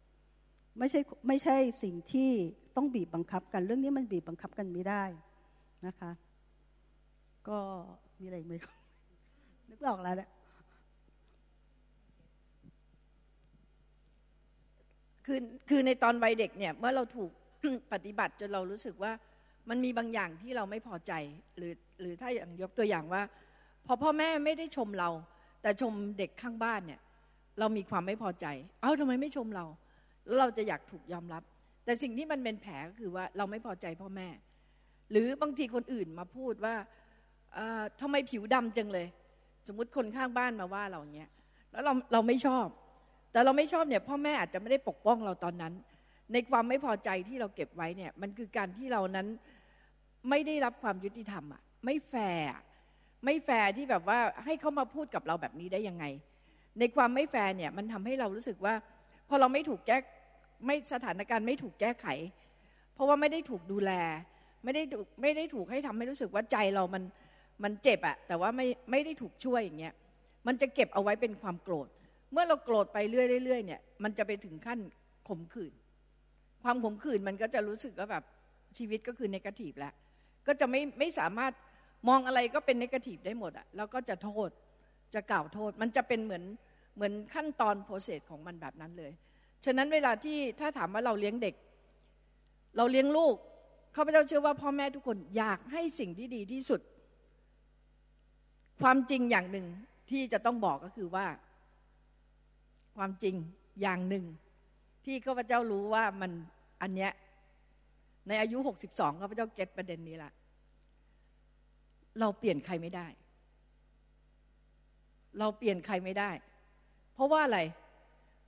ำไม่ใช่ไม่ใช่สิ่งที่ต้องบีบบังคับกันเรื่องนี้มันบีบบังคับกันไม่ได้นะคะ ก็มีอะไรไหมนึกออกแล้วเนี่ยคือคือในตอนวัยเด็กเนี่ย เมื่อเราถูกปฏิบัติจนเรารู้สึกว่ามันมีบางอย่างที่เราไม่พอใจ หรือหรือถ้าอย่างยกตัวอย่างว่า พอพ่อแม่ไม่ได้ชมเรา แต่ชมเด็กข้างบ้านเนี่ย เรามีความไม่พอใจ เอ้าทำไมไม่ชมเรา แล้วเราจะอยากถูกยอมรับ แต่สิ่งที่มันเป็นแผลก็คือว่าเราไม่พอใจพ่อแม่ หรือบางทีคนอื่นมาพูดว่า ทำไมผิวดำจังเลย สมมติคนข้างบ้านมาว่าเราเงี้ยแล้วเราเราไม่ชอบ แต่เราไม่ชอบเนี่ยพ่อแม่อาจจะไม่ได้ปกป้องเราตอนนั้น ในความไม่พอใจที่เราเก็บไว้เนี่ยมันคือการที่เรานั้นไม่ได้รับความยุติธรรมอะไม่แฟร์ไม่แฟร์ที่แบบว่าให้เขามาพูดกับเราแบบนี้ได้ยังไง ในความไม่แฟร์เนี่ยมันทำให้เรารู้สึกว่าพอเราไม่ถูกแก้ไม่สถานการณ์ไม่ถูกแก้ไข เพราะว่าไม่ได้ถูกดูแล ไม่ได้ไม่ได้ถูกให้ทำให้รู้สึกว่าใจเรามัน มันเจ็บอะแต่ว่าไม่ไม่ได้ถูกช่วยอย่างเงี้ยมันจะเก็บเอาไว้เป็นความโกรธ เมื่อเราโกรธไปเรื่อยๆเนี่ย มันจะไปถึงขั้นขมขื่นความขมขื่นมันก็จะรู้สึกว่าแบบชีวิตก็คือเนกาทีฟแล้วก็จะไม่ไม่สามารถมองอะไรก็เป็นเนกาทีฟได้หมดอะแล้วก็จะโทษจะกล่าวโทษ มันจะเป็นเหมือนเหมือนขั้นตอนโปรเซสของมันแบบนั้นเลย ฉะนั้นเวลาที่ถ้าถามว่าเราเลี้ยงเด็ก เราเลี้ยงลูกข้าพเจ้าเชื่อว่าพ่อแม่ทุกคนอยากให้สิ่งที่ดีที่สุด ความจริงอย่างหนึ่งที่จะต้องบอกก็คือว่า ความจริงอย่างหนึ่ง ที่ข้าพเจ้ารู้ว่ามันอันเนี้ยในอายุ 62ข้าพเจ้าเก็ตประเด็นนี้ละเราเปลี่ยนใครไม่ได้ เราเปลี่ยนใครไม่ได้ เพราะว่าอะไร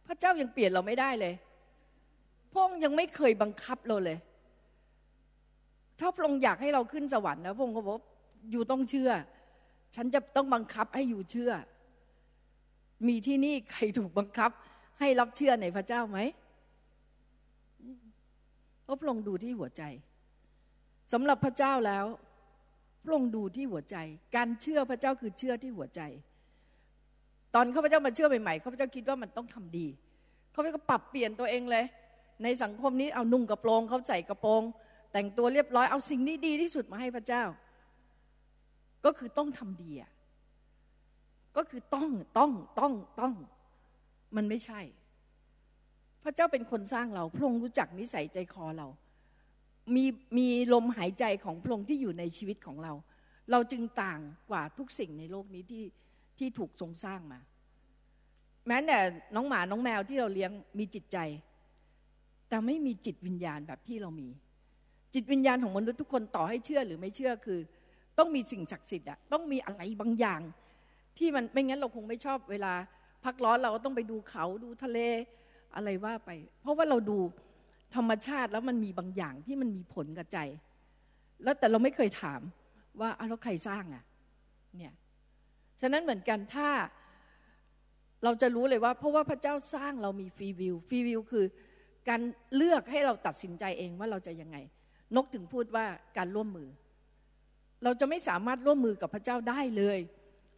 พระเจ้ายังเปลี่ยนเราไม่ได้เลยพระองค์ยังไม่เคยบังคับเราเลย ถ้าพระองค์อยากให้เราขึ้นสวรรค์แล้วพระองค์ก็บอกอยู่ต้องเชื่อ ฉันจะต้องบังคับให้อยู่เชื่อ มีที่นี่ใครถูกบังคับ ให้รับเชื่อในพระเจ้าไหมพระองค์ดูที่หัวใจสำหรับพระเจ้าแล้วพระองค์ดูที่หัวใจ การเชื่อพระเจ้าคือเชื่อที่หัวใจ ตอนข้าพเจ้ามาเชื่อใหม่ๆข้าพเจ้าคิดว่ามันต้องทำดีข้าพเจ้าก็ปรับเปลี่ยนตัวเองเลย ในสังคมนี้เอานุ่งกระโปรงเขาใส่กระโปรง แต่งตัวเรียบร้อยเอาสิ่งนี้ดีที่สุดมาให้พระเจ้า ก็คือต้องทำดีอะก็คือต้องต้องต้องต้อง มันไม่ใช่ พระเจ้าเป็นคนสร้างเรา พระองค์รู้จักนิสัยใจคอเรา มีมีลมหายใจของพระองค์ที่อยู่ในชีวิตของเรา เราจึงต่างกว่าทุกสิ่งในโลกนี้ที่ที่ถูกทรงสร้างมา แม้แต่น้องหมาน้องแมวที่เราเลี้ยงมีจิตใจ แต่ไม่มีจิตวิญญาณแบบที่เรามี จิตวิญญาณของมนุษย์ทุกคนต่อให้เชื่อหรือไม่เชื่อคือ ต้องมีสิ่งศักดิ์สิทธิ์อะต้องมีอะไรบางอย่าง ที่มันไม่งั้นเราคงไม่ชอบเวลา พักร้อนเราก็ต้องไปดูเขาดูทะเลอะไรว่าไป เพราะว่าเราดูธรรมชาติแล้วมันมีบางอย่างที่มันมีผลกับใจ แล้วแต่เราไม่เคยถามว่าอ้าวแล้วใครสร้างอะ่ะเนี่ยฉะนั้นเหมือนกันถ้าเราจะรู้เลยว่า เพราะว่าพระเจ้าสร้างเรามีฟรีวิวฟรีวิวคือ การเลือกให้เราตัดสินใจเองว่าเราจะยังไง นกถึงพูดว่าการร่วมมือ เราจะไม่สามารถร่วมมือกับพระเจ้าได้เลย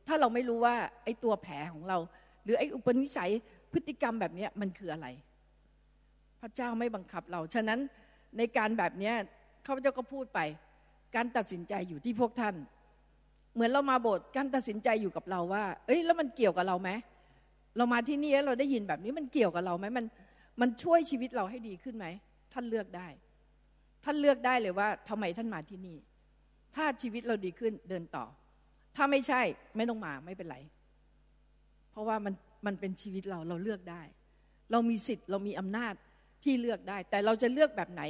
ถ้าเราไม่รู้ว่าไอ้ตัวแผลของเรา หรือไอ้อุปนิสัยพฤติกรรมแบบนี้มันคืออะไร พระเจ้าไม่บังคับเรา ฉะนั้นในการแบบนี้ข้าพเจ้าก็พูดไป การตัดสินใจอยู่ที่พวกท่าน เหมือนเรามาโบสถ์การตัดสินใจอยู่กับเราว่า เอ้ยแล้วมันเกี่ยวกับเราไหมเรามาที่นี่แล้วเราได้ยินแบบนี้มันเกี่ยวกับเราไหมมันมันช่วยชีวิตเราให้ดีขึ้นไหมท่านเลือกได้ ท่านเลือกได้เลยว่าทำไมท่านมาที่นี่ ถ้าชีวิตเราดีขึ้นเดินต่อ ถ้าไม่ใช่ไม่ต้องมาไม่เป็นไร เพราะว่ามันมันเป็นชีวิตเราเราเลือกได้ เรามีสิทธิ์เรามีอำนาจที่เลือกได้ แต่เราจะเลือกแบบไหน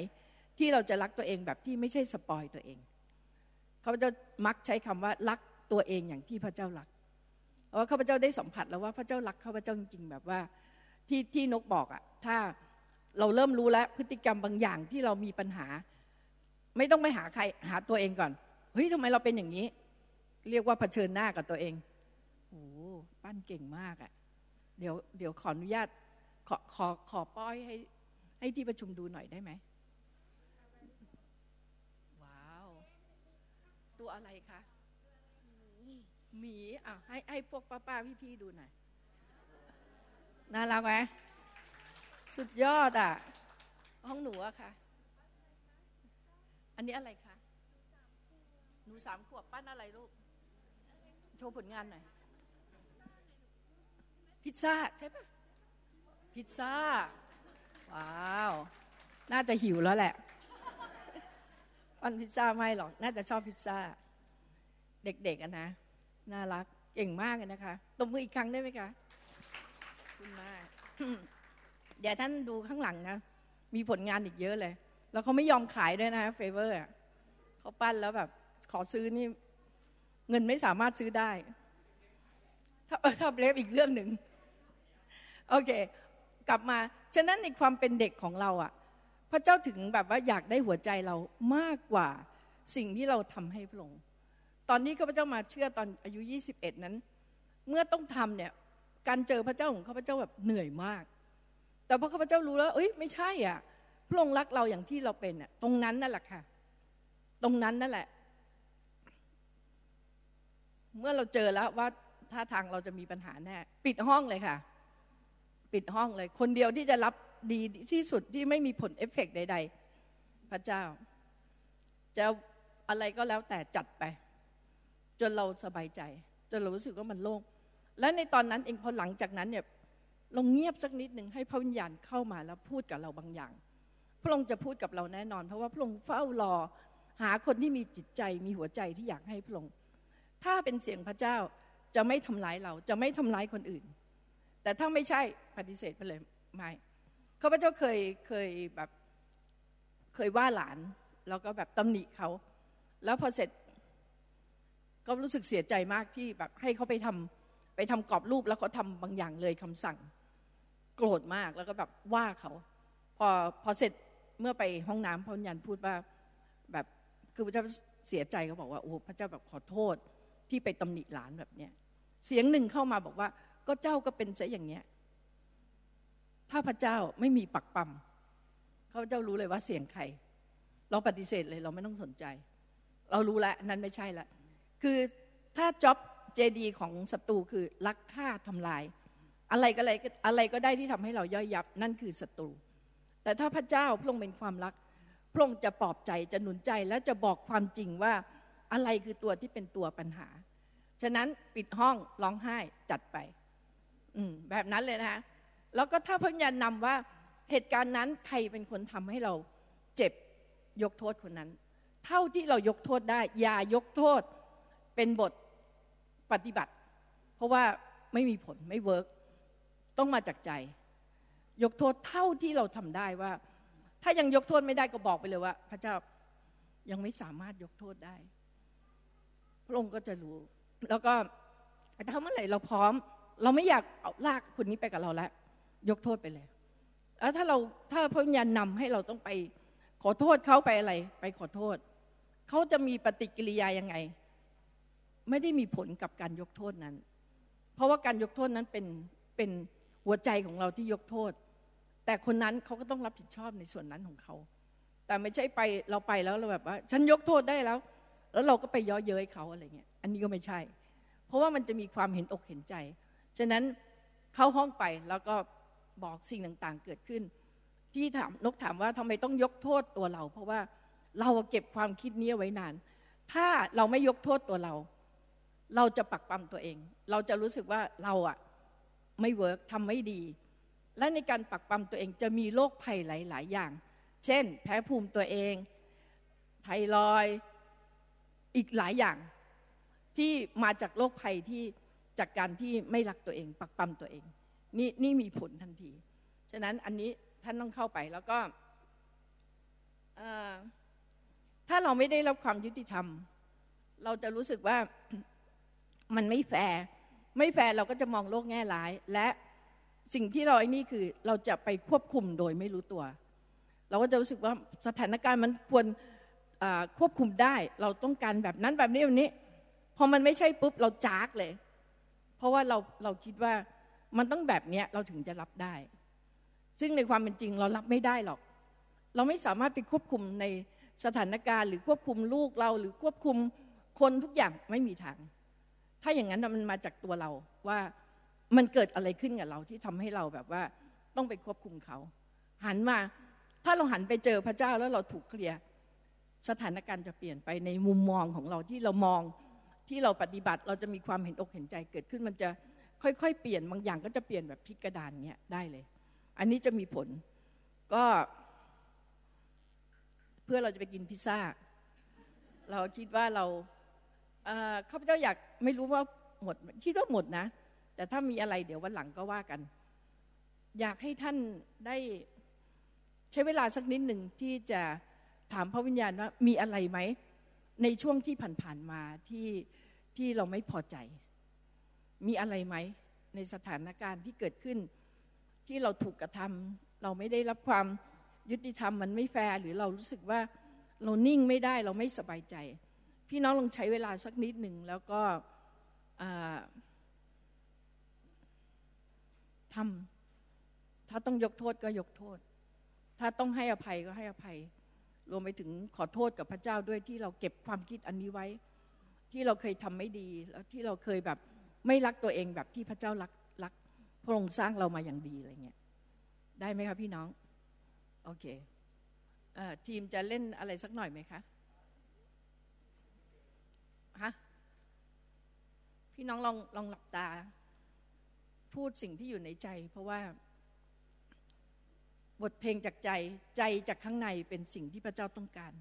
ที่เราจะรักตัวเองแบบที่ไม่ใช่สปอยตัวเอง เขาจะมักใช้คำว่ารักตัวเองอย่างที่พระเจ้ารักเพราะว่าข้าพเจ้าได้สัมผัสแล้วว่าพระเจ้ารักข้าพเจ้าจริงๆแบบว่าที่ที่นกบอกอะ่ะถ้าเราเริ่มรู้แล้วพฤติกรรมบางอย่างที่เรามีปัญหา ไม่ต้องไปหาใครหาตัวเองก่อน ฮ้ยทำไมเราเป็นอย่างนี้ เรียกว่าเผชิญหน้ากับตัวเองโอ้ปั้นเก่งมากอะ่ะเดี๋ยวเดี๋ยวขออนุญาตขอขอขอป้อยให้ให้ที่ประชุมดูหน่อยได้ไหมว้าว ตัวอะไรคะหมีอะให้ให้พวกป้าป้าพี่พี่ดูหน่อยน่ารักไหมสุดยอดอะ ห้องหนูอะค่ะ อันนี้อะไรคะ หนูสามขวบปั้นอะไรลูก โชว์ผลงานหน่อย พิซซ่าใช่ปะพิซซ่า ว้าว น่าจะหิวแล้วแหละ ปั้นพิซซ่าไม่หรอก น่าจะชอบพิซซ่า เด็กๆอะนะ น่ารัก เก่งมากเลยนะคะตบมืออีกครั้งได้ไหมคะขอบคุณมากเดี๋ยวท่านดูข้างหลังนะ มีผลงานอีกเยอะเลย แล้วเขาไม่ยอมขายด้วยนะเฟเวอร์เขาปั้นแล้วแบบ ขอซื้อนี่ เงินไม่สามารถซื้อได้ ถ้าเออถ้าเล็บอีกเรื่องหนึ่งโอเค กลับมาฉะนั้นในความเป็นเด็กของเราอะพระเจ้าถึงแบบว่าอยากได้หัวใจเรามากกว่าสิ่งที่เราทำให้พระองค์ตอนนี้ข้าพเจ้ามาเชื่อตอนอายุ 21 นั้น เมื่อต้องทำเนี่ยการเจอพระเจ้าของข้าพเจ้าแบบเหนื่อยมาก แต่พอข้าพเจ้ารู้แล้ว เอ้ยไม่ใช่อะพระองค์รักเราอย่างที่เราเป็นอะตรงนั้นนั่นแหละค่ะ ตรงนั้นนั่นแหละ เมื่อเราเจอแล้วว่าท่าทางเราจะมีปัญหาแน่ปิดห้องเลยค่ะ ปิดห้องเลย คนเดียวที่จะรับดีที่สุดที่ไม่มีผลเอฟเฟกใด ๆ พระเจ้า จะอะไรก็แล้วแต่จัดไป จนเราสบายใจ จนเรารู้สึกว่ามันโล่งและในตอนนั้นเองพอหลังจากนั้นเนี่ยเราเงียบสักนิดหนึ่งให้พระวิญญาณเข้ามาแล้วพูดกับเราบางอย่าง พระองค์จะพูดกับเราแน่นอน เพราะว่าพระองค์เฝ้ารอ หาคนที่มีจิตใจมีหัวใจที่อยากให้พระองค์ ถ้าเป็นเสียงพระเจ้าจะไม่ทำร้ายเราจะไม่ทำร้ายคนอื่น แต่ถ้าไม่ใช่ปฏิเสธไปเลยไม่ข้าพเจ้าเคยเคยแบบเคยว่าหลาน แล้วก็แบบตำหนิเขาแล้วพอเสร็จก็รู้สึกเสียใจมากที่แบบให้เขาไปทำไปทำกรอบรูปแล้วก็ทำบางอย่างเลยคำสั่ง โกรธมากแล้วก็แบบว่าเขาพอพอเสร็จเมื่อไปห้องน้ำพระวิญาณพูดว่าแบบคือพระเจ้าเสียใจเขาบอกว่าโอ้พระเจ้าแบบขอโทษ ที่ไปตำหนิหลานแบบเนี้ยเสียงหนึ่งเข้ามาบอกว่า ก็เจ้าก็เป็นซะอย่างเนี้ย ถ้าพระเจ้าไม่มีปักปั๊มเขาเจ้ารู้เลยว่าเสียงใคร เราปฏิเสธเลยเราไม่ต้องสนใจ เรารู้แล้วนั้นไม่ใช่ละ คือถ้าจ็อบเจดีของศัตรูคือลักฆ่าทำลาย อะไรก็อะไรอะไรก็ได้ที่ทำให้เราย่อยยับ นั่นคือศัตรู แต่ถ้าพระเจ้าพระองค์เป็นความรักพระองค์จะปลอบใจจะหนุนใจและจะบอกความจริงว่า อะไรคือตัวที่เป็นตัวปัญหา ฉะนั้นปิดห้องร้องไห้จัดไป อืมแบบนั้นเลยนะคะแล้วก็ถ้าพระญาณนำว่าเหตุการณ์นั้นใครเป็นคนทำให้เราเจ็บยกโทษคนนั้น เท่าที่เรายกโทษได้ อย่ายกโทษเป็นบทปฏิบัติ เพราะว่าไม่มีผลไม่เวิร์กต้องมาจากใจ ยกโทษเท่าที่เราทำได้ว่า ถ้ายังยกโทษไม่ได้ก็บอกไปเลยว่า พระเจ้ายังไม่สามารถยกโทษได้ พระองค์ก็จะรู้ แล้วก็ถ้าเมื่อไหร่เราพร้อม เราไม่อยากเอาลากคนนี้ไปกับเราแล้วยกโทษไปเลยแล้วถ้าเราถ้าพระวิญญาณนำให้เราต้องไปขอโทษเขาไปอะไร ไปขอโทษ เขาจะมีปฏิกิริยายังไง ไม่ได้มีผลกับการยกโทษนั้น เพราะว่าการยกโทษนั้นเป็นเป็นหัวใจของเราที่ยกโทษ แต่คนนั้นเขาก็ต้องรับผิดชอบในส่วนนั้นของเขา แต่ไม่ใช่ไปเราไปแล้วเราแบบว่า ฉันยกโทษได้แล้ว แล้วเราก็ไปย่อเย้ยเขาอะไรเงี้ย อันนี้ก็ไม่ใช่ เพราะว่ามันจะมีความเห็นอกเห็นใจ ฉะนั้นเข้าห้องไปแล้วก็บอกสิ่งต่างๆเกิดขึ้น ที่ถามนกถามว่าทำไมต้องยกโทษตัวเรา เพราะว่าเราเก็บความคิดนี้ไว้นาน ถ้าเราไม่ยกโทษตัวเรา เราจะปักปั๊มตัวเอง เราจะรู้สึกว่าเราอะไม่เวิร์กทำไม่ดี และในการปักปั๊มตัวเองจะมีโรคภัยหลาย ๆ อย่าง เช่น แพ้ภูมิตัวเอง ไทรอย อีกหลายอย่างที่มาจากโรคภัยที่จากการที่ไม่รักตัวเอง ปักปั๊มตัวเอง นี่นี่มีผลทันที ฉะนั้นอันนี้ท่านต้องเข้าไปแล้วก็ถ้าเราไม่ได้รับความยุติธรรม เราจะรู้สึกว่ามันไม่แฟร์ไม่แฟร์เราก็จะมองโลกแง่ร้าย และสิ่งที่เราไอ้นี่คือเราจะไปควบคุมโดยไม่รู้ตัว เราก็จะรู้สึกว่าสถานการณ์มันควร ควบคุมได้ เราต้องการแบบนั้นแบบนี้แบบนี้ พอมันไม่ใช่ปุ๊บเราจากเลย เพราะว่าเราเราคิดว่ามันต้องแบบเนี้ยเราถึงจะรับได้ ซึ่งในความเป็นจริงเรารับไม่ได้หรอก เราไม่สามารถไปควบคุมในสถานการณ์หรือควบคุมลูกเราหรือควบคุมคนทุกอย่างไม่มีทาง ถ้าอย่างนั้นมันมาจากตัวเราว่ามันเกิดอะไรขึ้นกับเราที่ทำให้เราแบบว่าต้องไปควบคุมเขา หันมา ถ้าเราหันไปเจอพระเจ้าแล้วเราถูกเคลียร์ สถานการณ์จะเปลี่ยนไปในมุมมองของเราที่เรามองที่เราปฏิบัติเราจะมีความเห็นอกเห็นใจเกิดขึ้นมันจะค่อย ๆ เปลี่ยนบางอย่างก็จะเปลี่ยนแบบพลิกกระดานเนี้ยได้เลย อันนี้จะมีผลก็ เพื่อเราจะไปกินพิซซ่า เราคิดว่าเราข้าพเจ้าอยากไม่รู้ว่าหมดคิดว่าหมดนะ แต่ถ้ามีอะไรเดี๋ยววันหลังก็ว่ากัน อยากให้ท่านได้ใช้เวลาสักนิดหนึ่งที่จะ ถามพระวิญญาณว่ามีอะไรไหม ในช่วงที่ผ่านๆมาที่ที่เราไม่พอใจ มีอะไรไหม ในสถานการณ์ที่เกิดขึ้น ที่เราถูกกระทำเราไม่ได้รับความยุติธรรมมันไม่แฟร์หรือเรารู้สึกว่าเรานิ่งไม่ได้เราไม่สบายใจ พี่น้องลองใช้เวลาสักนิดหนึ่งแล้วก็ทำถ้าต้องยกโทษก็ยกโทษ ถ้าต้องให้อภัยก็ให้อภัย รวมไปถึงขอโทษกับพระเจ้าด้วยที่เราเก็บความคิดอันนี้ไว้ ที่เราเคยทำไม่ดีแล้วที่เราเคยแบบไม่รักตัวเองแบบที่พระเจ้ารักรักพระองค์สร้างเรามาอย่างดีอะไรเงี้ยได้ไหมครับพี่น้อง โอเคอทีมจะเล่นอะไรสักหน่อยไหมคะฮะพี่น้องลองลองหลับตา พูดสิ่งที่อยู่ในใจ เพราะว่า บทเพลงจากใจใจจากข้างในเป็นสิ่งที่พระเจ้าต้องการ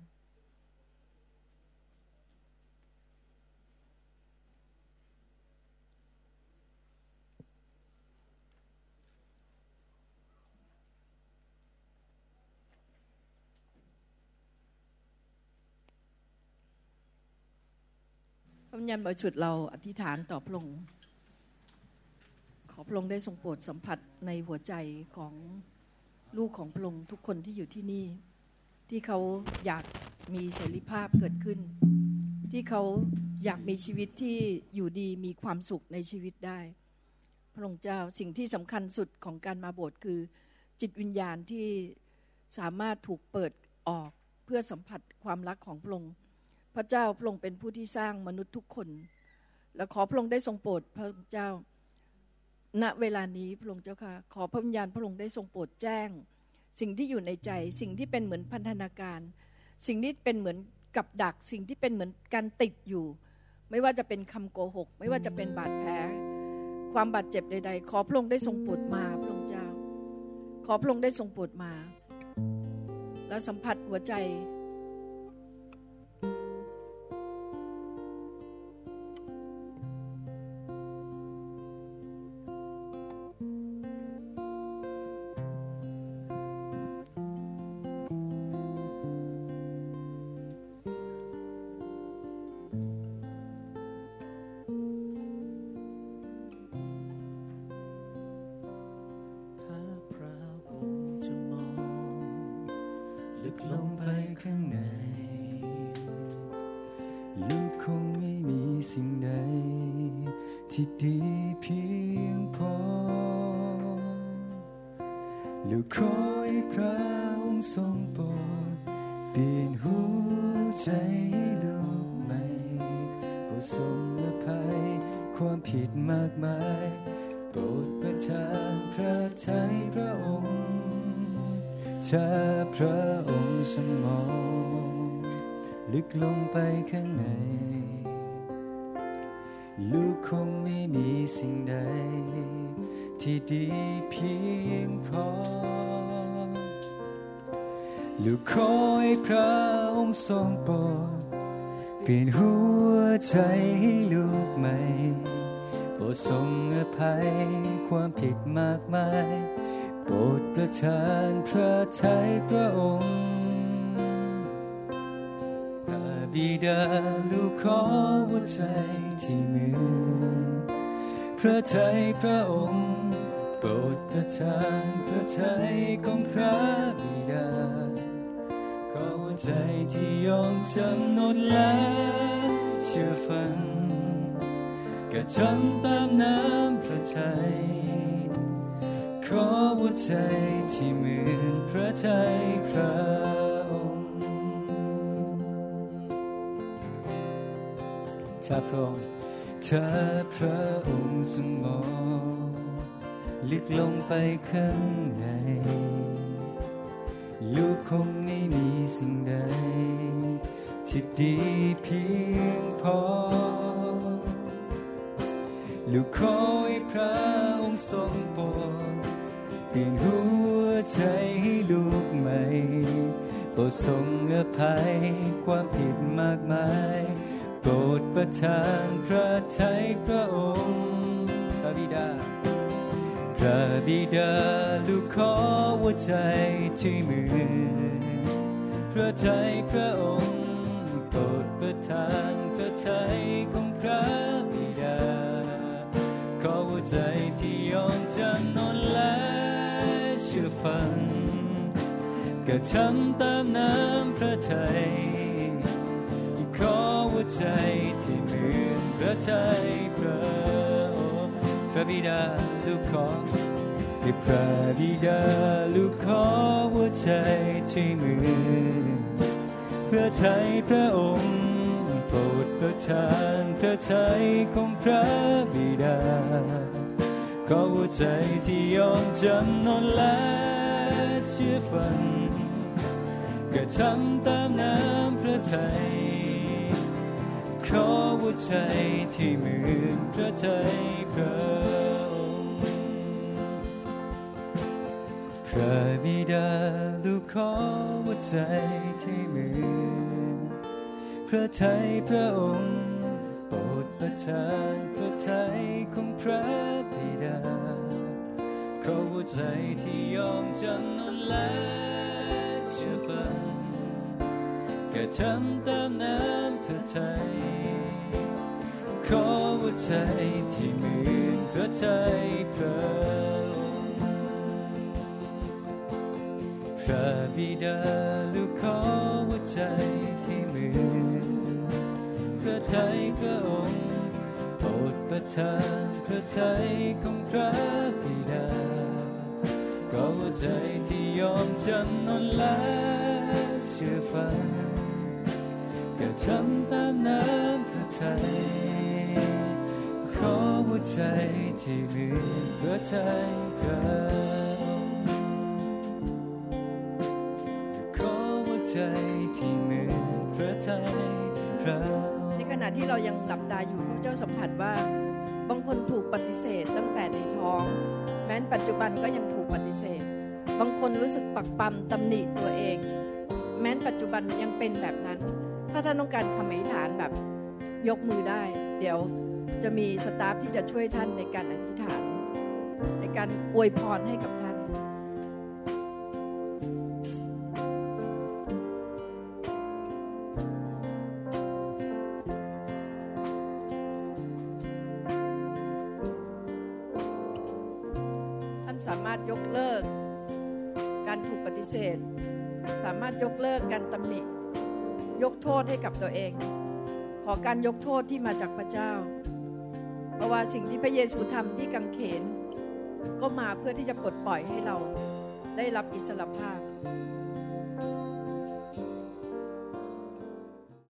พระญาณบริสุทธิ์เราอธิษฐานต่อพระองค์ ขอพระองค์ได้ทรงโปรดสัมผัสในหัวใจของ ลูกของพระองค์ทุกคนที่อยู่ที่นี่ ที่เขาอยากมีเสรีภาพเกิดขึ้น ที่เขาอยากมีชีวิตที่อยู่ดีมีความสุขในชีวิตได้ พระองค์เจ้าสิ่งที่สำคัญสุดของการมาโบสถ์คือ จิตวิญญาณที่สามารถถูกเปิดออกเพื่อสัมผัสความรักของพระองค์พระเจ้าพระองค์เป็นผู้ที่สร้างมนุษย์ทุกคน และขอพระองค์ได้ทรงโปรดพระเจ้า ณเวลานี้พระองค์เจ้าค่ะ ขอพระวิญญาณพระองค์ได้ทรงโปรดแจ้ง สิ่งที่อยู่ในใจ สิ่งที่เป็นเหมือนพันธนาการ สิ่งที่เป็นเหมือนกับดัก สิ่งที่เป็นเหมือนการติดอยู่ ไม่ว่าจะเป็นคำโกหก ไม่ว่าจะเป็นบาดแผลความบาดเจ็บใด ๆ ขอพระองค์ได้ทรงโปรดมาพระองค์เจ้า ขอพระองค์ได้ทรงโปรดมา แล้วสัมผัสหัวใจ ที่ดีเพียงพอ แล้วขอให้พระองค์ทรงโปรดเปลี่ยนหัวใจลูกใหม่โปรดทรงละภัยความผิดมากมาย โปรดประทานพระทัยพระองค์ถ้าพระองค์สมอง ลึกลงไปข้างใน ที่ดีเพียงพอ ลูกขอให้พระองค์ทรงโปรดเปลี่ยนหัวใจให้ลูกใหม่โปรดทรงอภัยความผิดมากมาย โปรดประทานพระทัยพระองค์ตาบิดาลูกขอหัวใจที่มือพระทัยพระองค์ โปรดประทานพระทัยของพระบิดาใจที่ยอมจำนนและเชื่อฟังกระทำตามน้ำพระทัยขอหัวใจที่เหมือนพระทัยพระองค์ถ้าพระองค์ถ้าพระองค์ทรงมอง ลึกลงไปข้างใน ลูกคงไม่มีสิ่งใด ที่ดีเพียงพอ ลูกขอให้พระองค์ทรงโปรดเปลี่ยนหัวใจให้ลูกใหม่โปรดทรงอภัยความผิดมากมายโปรดประทานพระทัยพระองค์พระบิดา พระบิดาลูกขอหัวใจที่มือพระทัยพระองค์โปรดประทานพระทัยของพระบิดา ขอหัวใจที่ยอมจำนนและเชื่อฟังกระทำตามน้ำพระทัยขอหัวใจที่เหมือนพระทัยพระ พระบิดาลูกขอให้พระบิดาลูกขอหัวใจที่มือนพระทัยพระองค์โปรดประทานพระทัยของพระบิดาขอหัวใจที่ยอมจำนนและเชื่อฟังกระทำตามน้ำพระทัย ขอหัวใจที่เหมือนพระทัยพระองค์พระบิดาลูกขอหัวใจที่เหมือนพระทัยพระองค์โปรดประทานพระทัยของพระบิดาขอหัวใจที่ยอมจำนนและเชื่อฟังแค่ทำตามน้ำ พระทัยขอหัวใจที่เหมือนพระทัยพระองค์พระบิดาลูกขอหัวใจที่เหมือนพระทัยพระองค์โปรดประทานพระทัยของพระบิดาก็หัวใจที่ยอมจำนนและเชื่อฟัง ก็ทำตามน้ำพระทัยขอหัวใจที่มีพระทัยพระองค์ขอหัวใจที่มีพระทัยพระองค์ในขณะที่เรายังหลับตาอยู่พระเจ้าสัมผัสว่า บางคนถูกปฏิเสธตั้งแต่ในท้อง แม้นปัจจุบันก็ยังถูกปฏิเสธ บางคนรู้สึกปักปั๊มตำหนิตัวเอง แม้นปัจจุบันยังเป็นแบบนั้น ถ้าท่านต้องการคำอธิษฐานแบบยกมือได้ เดี๋ยวจะมีสตาฟที่จะช่วยท่านในการอธิษฐาน ในการอวยพรให้กับท่านท่าน ตัวเอง ขอการยกโทษที่มาจากพระเจ้า เพราะว่าสิ่งที่พระเยซูทำที่กังเขน ก็มาเพื่อที่จะปลดปล่อยให้เราได้รับอิสรภาพ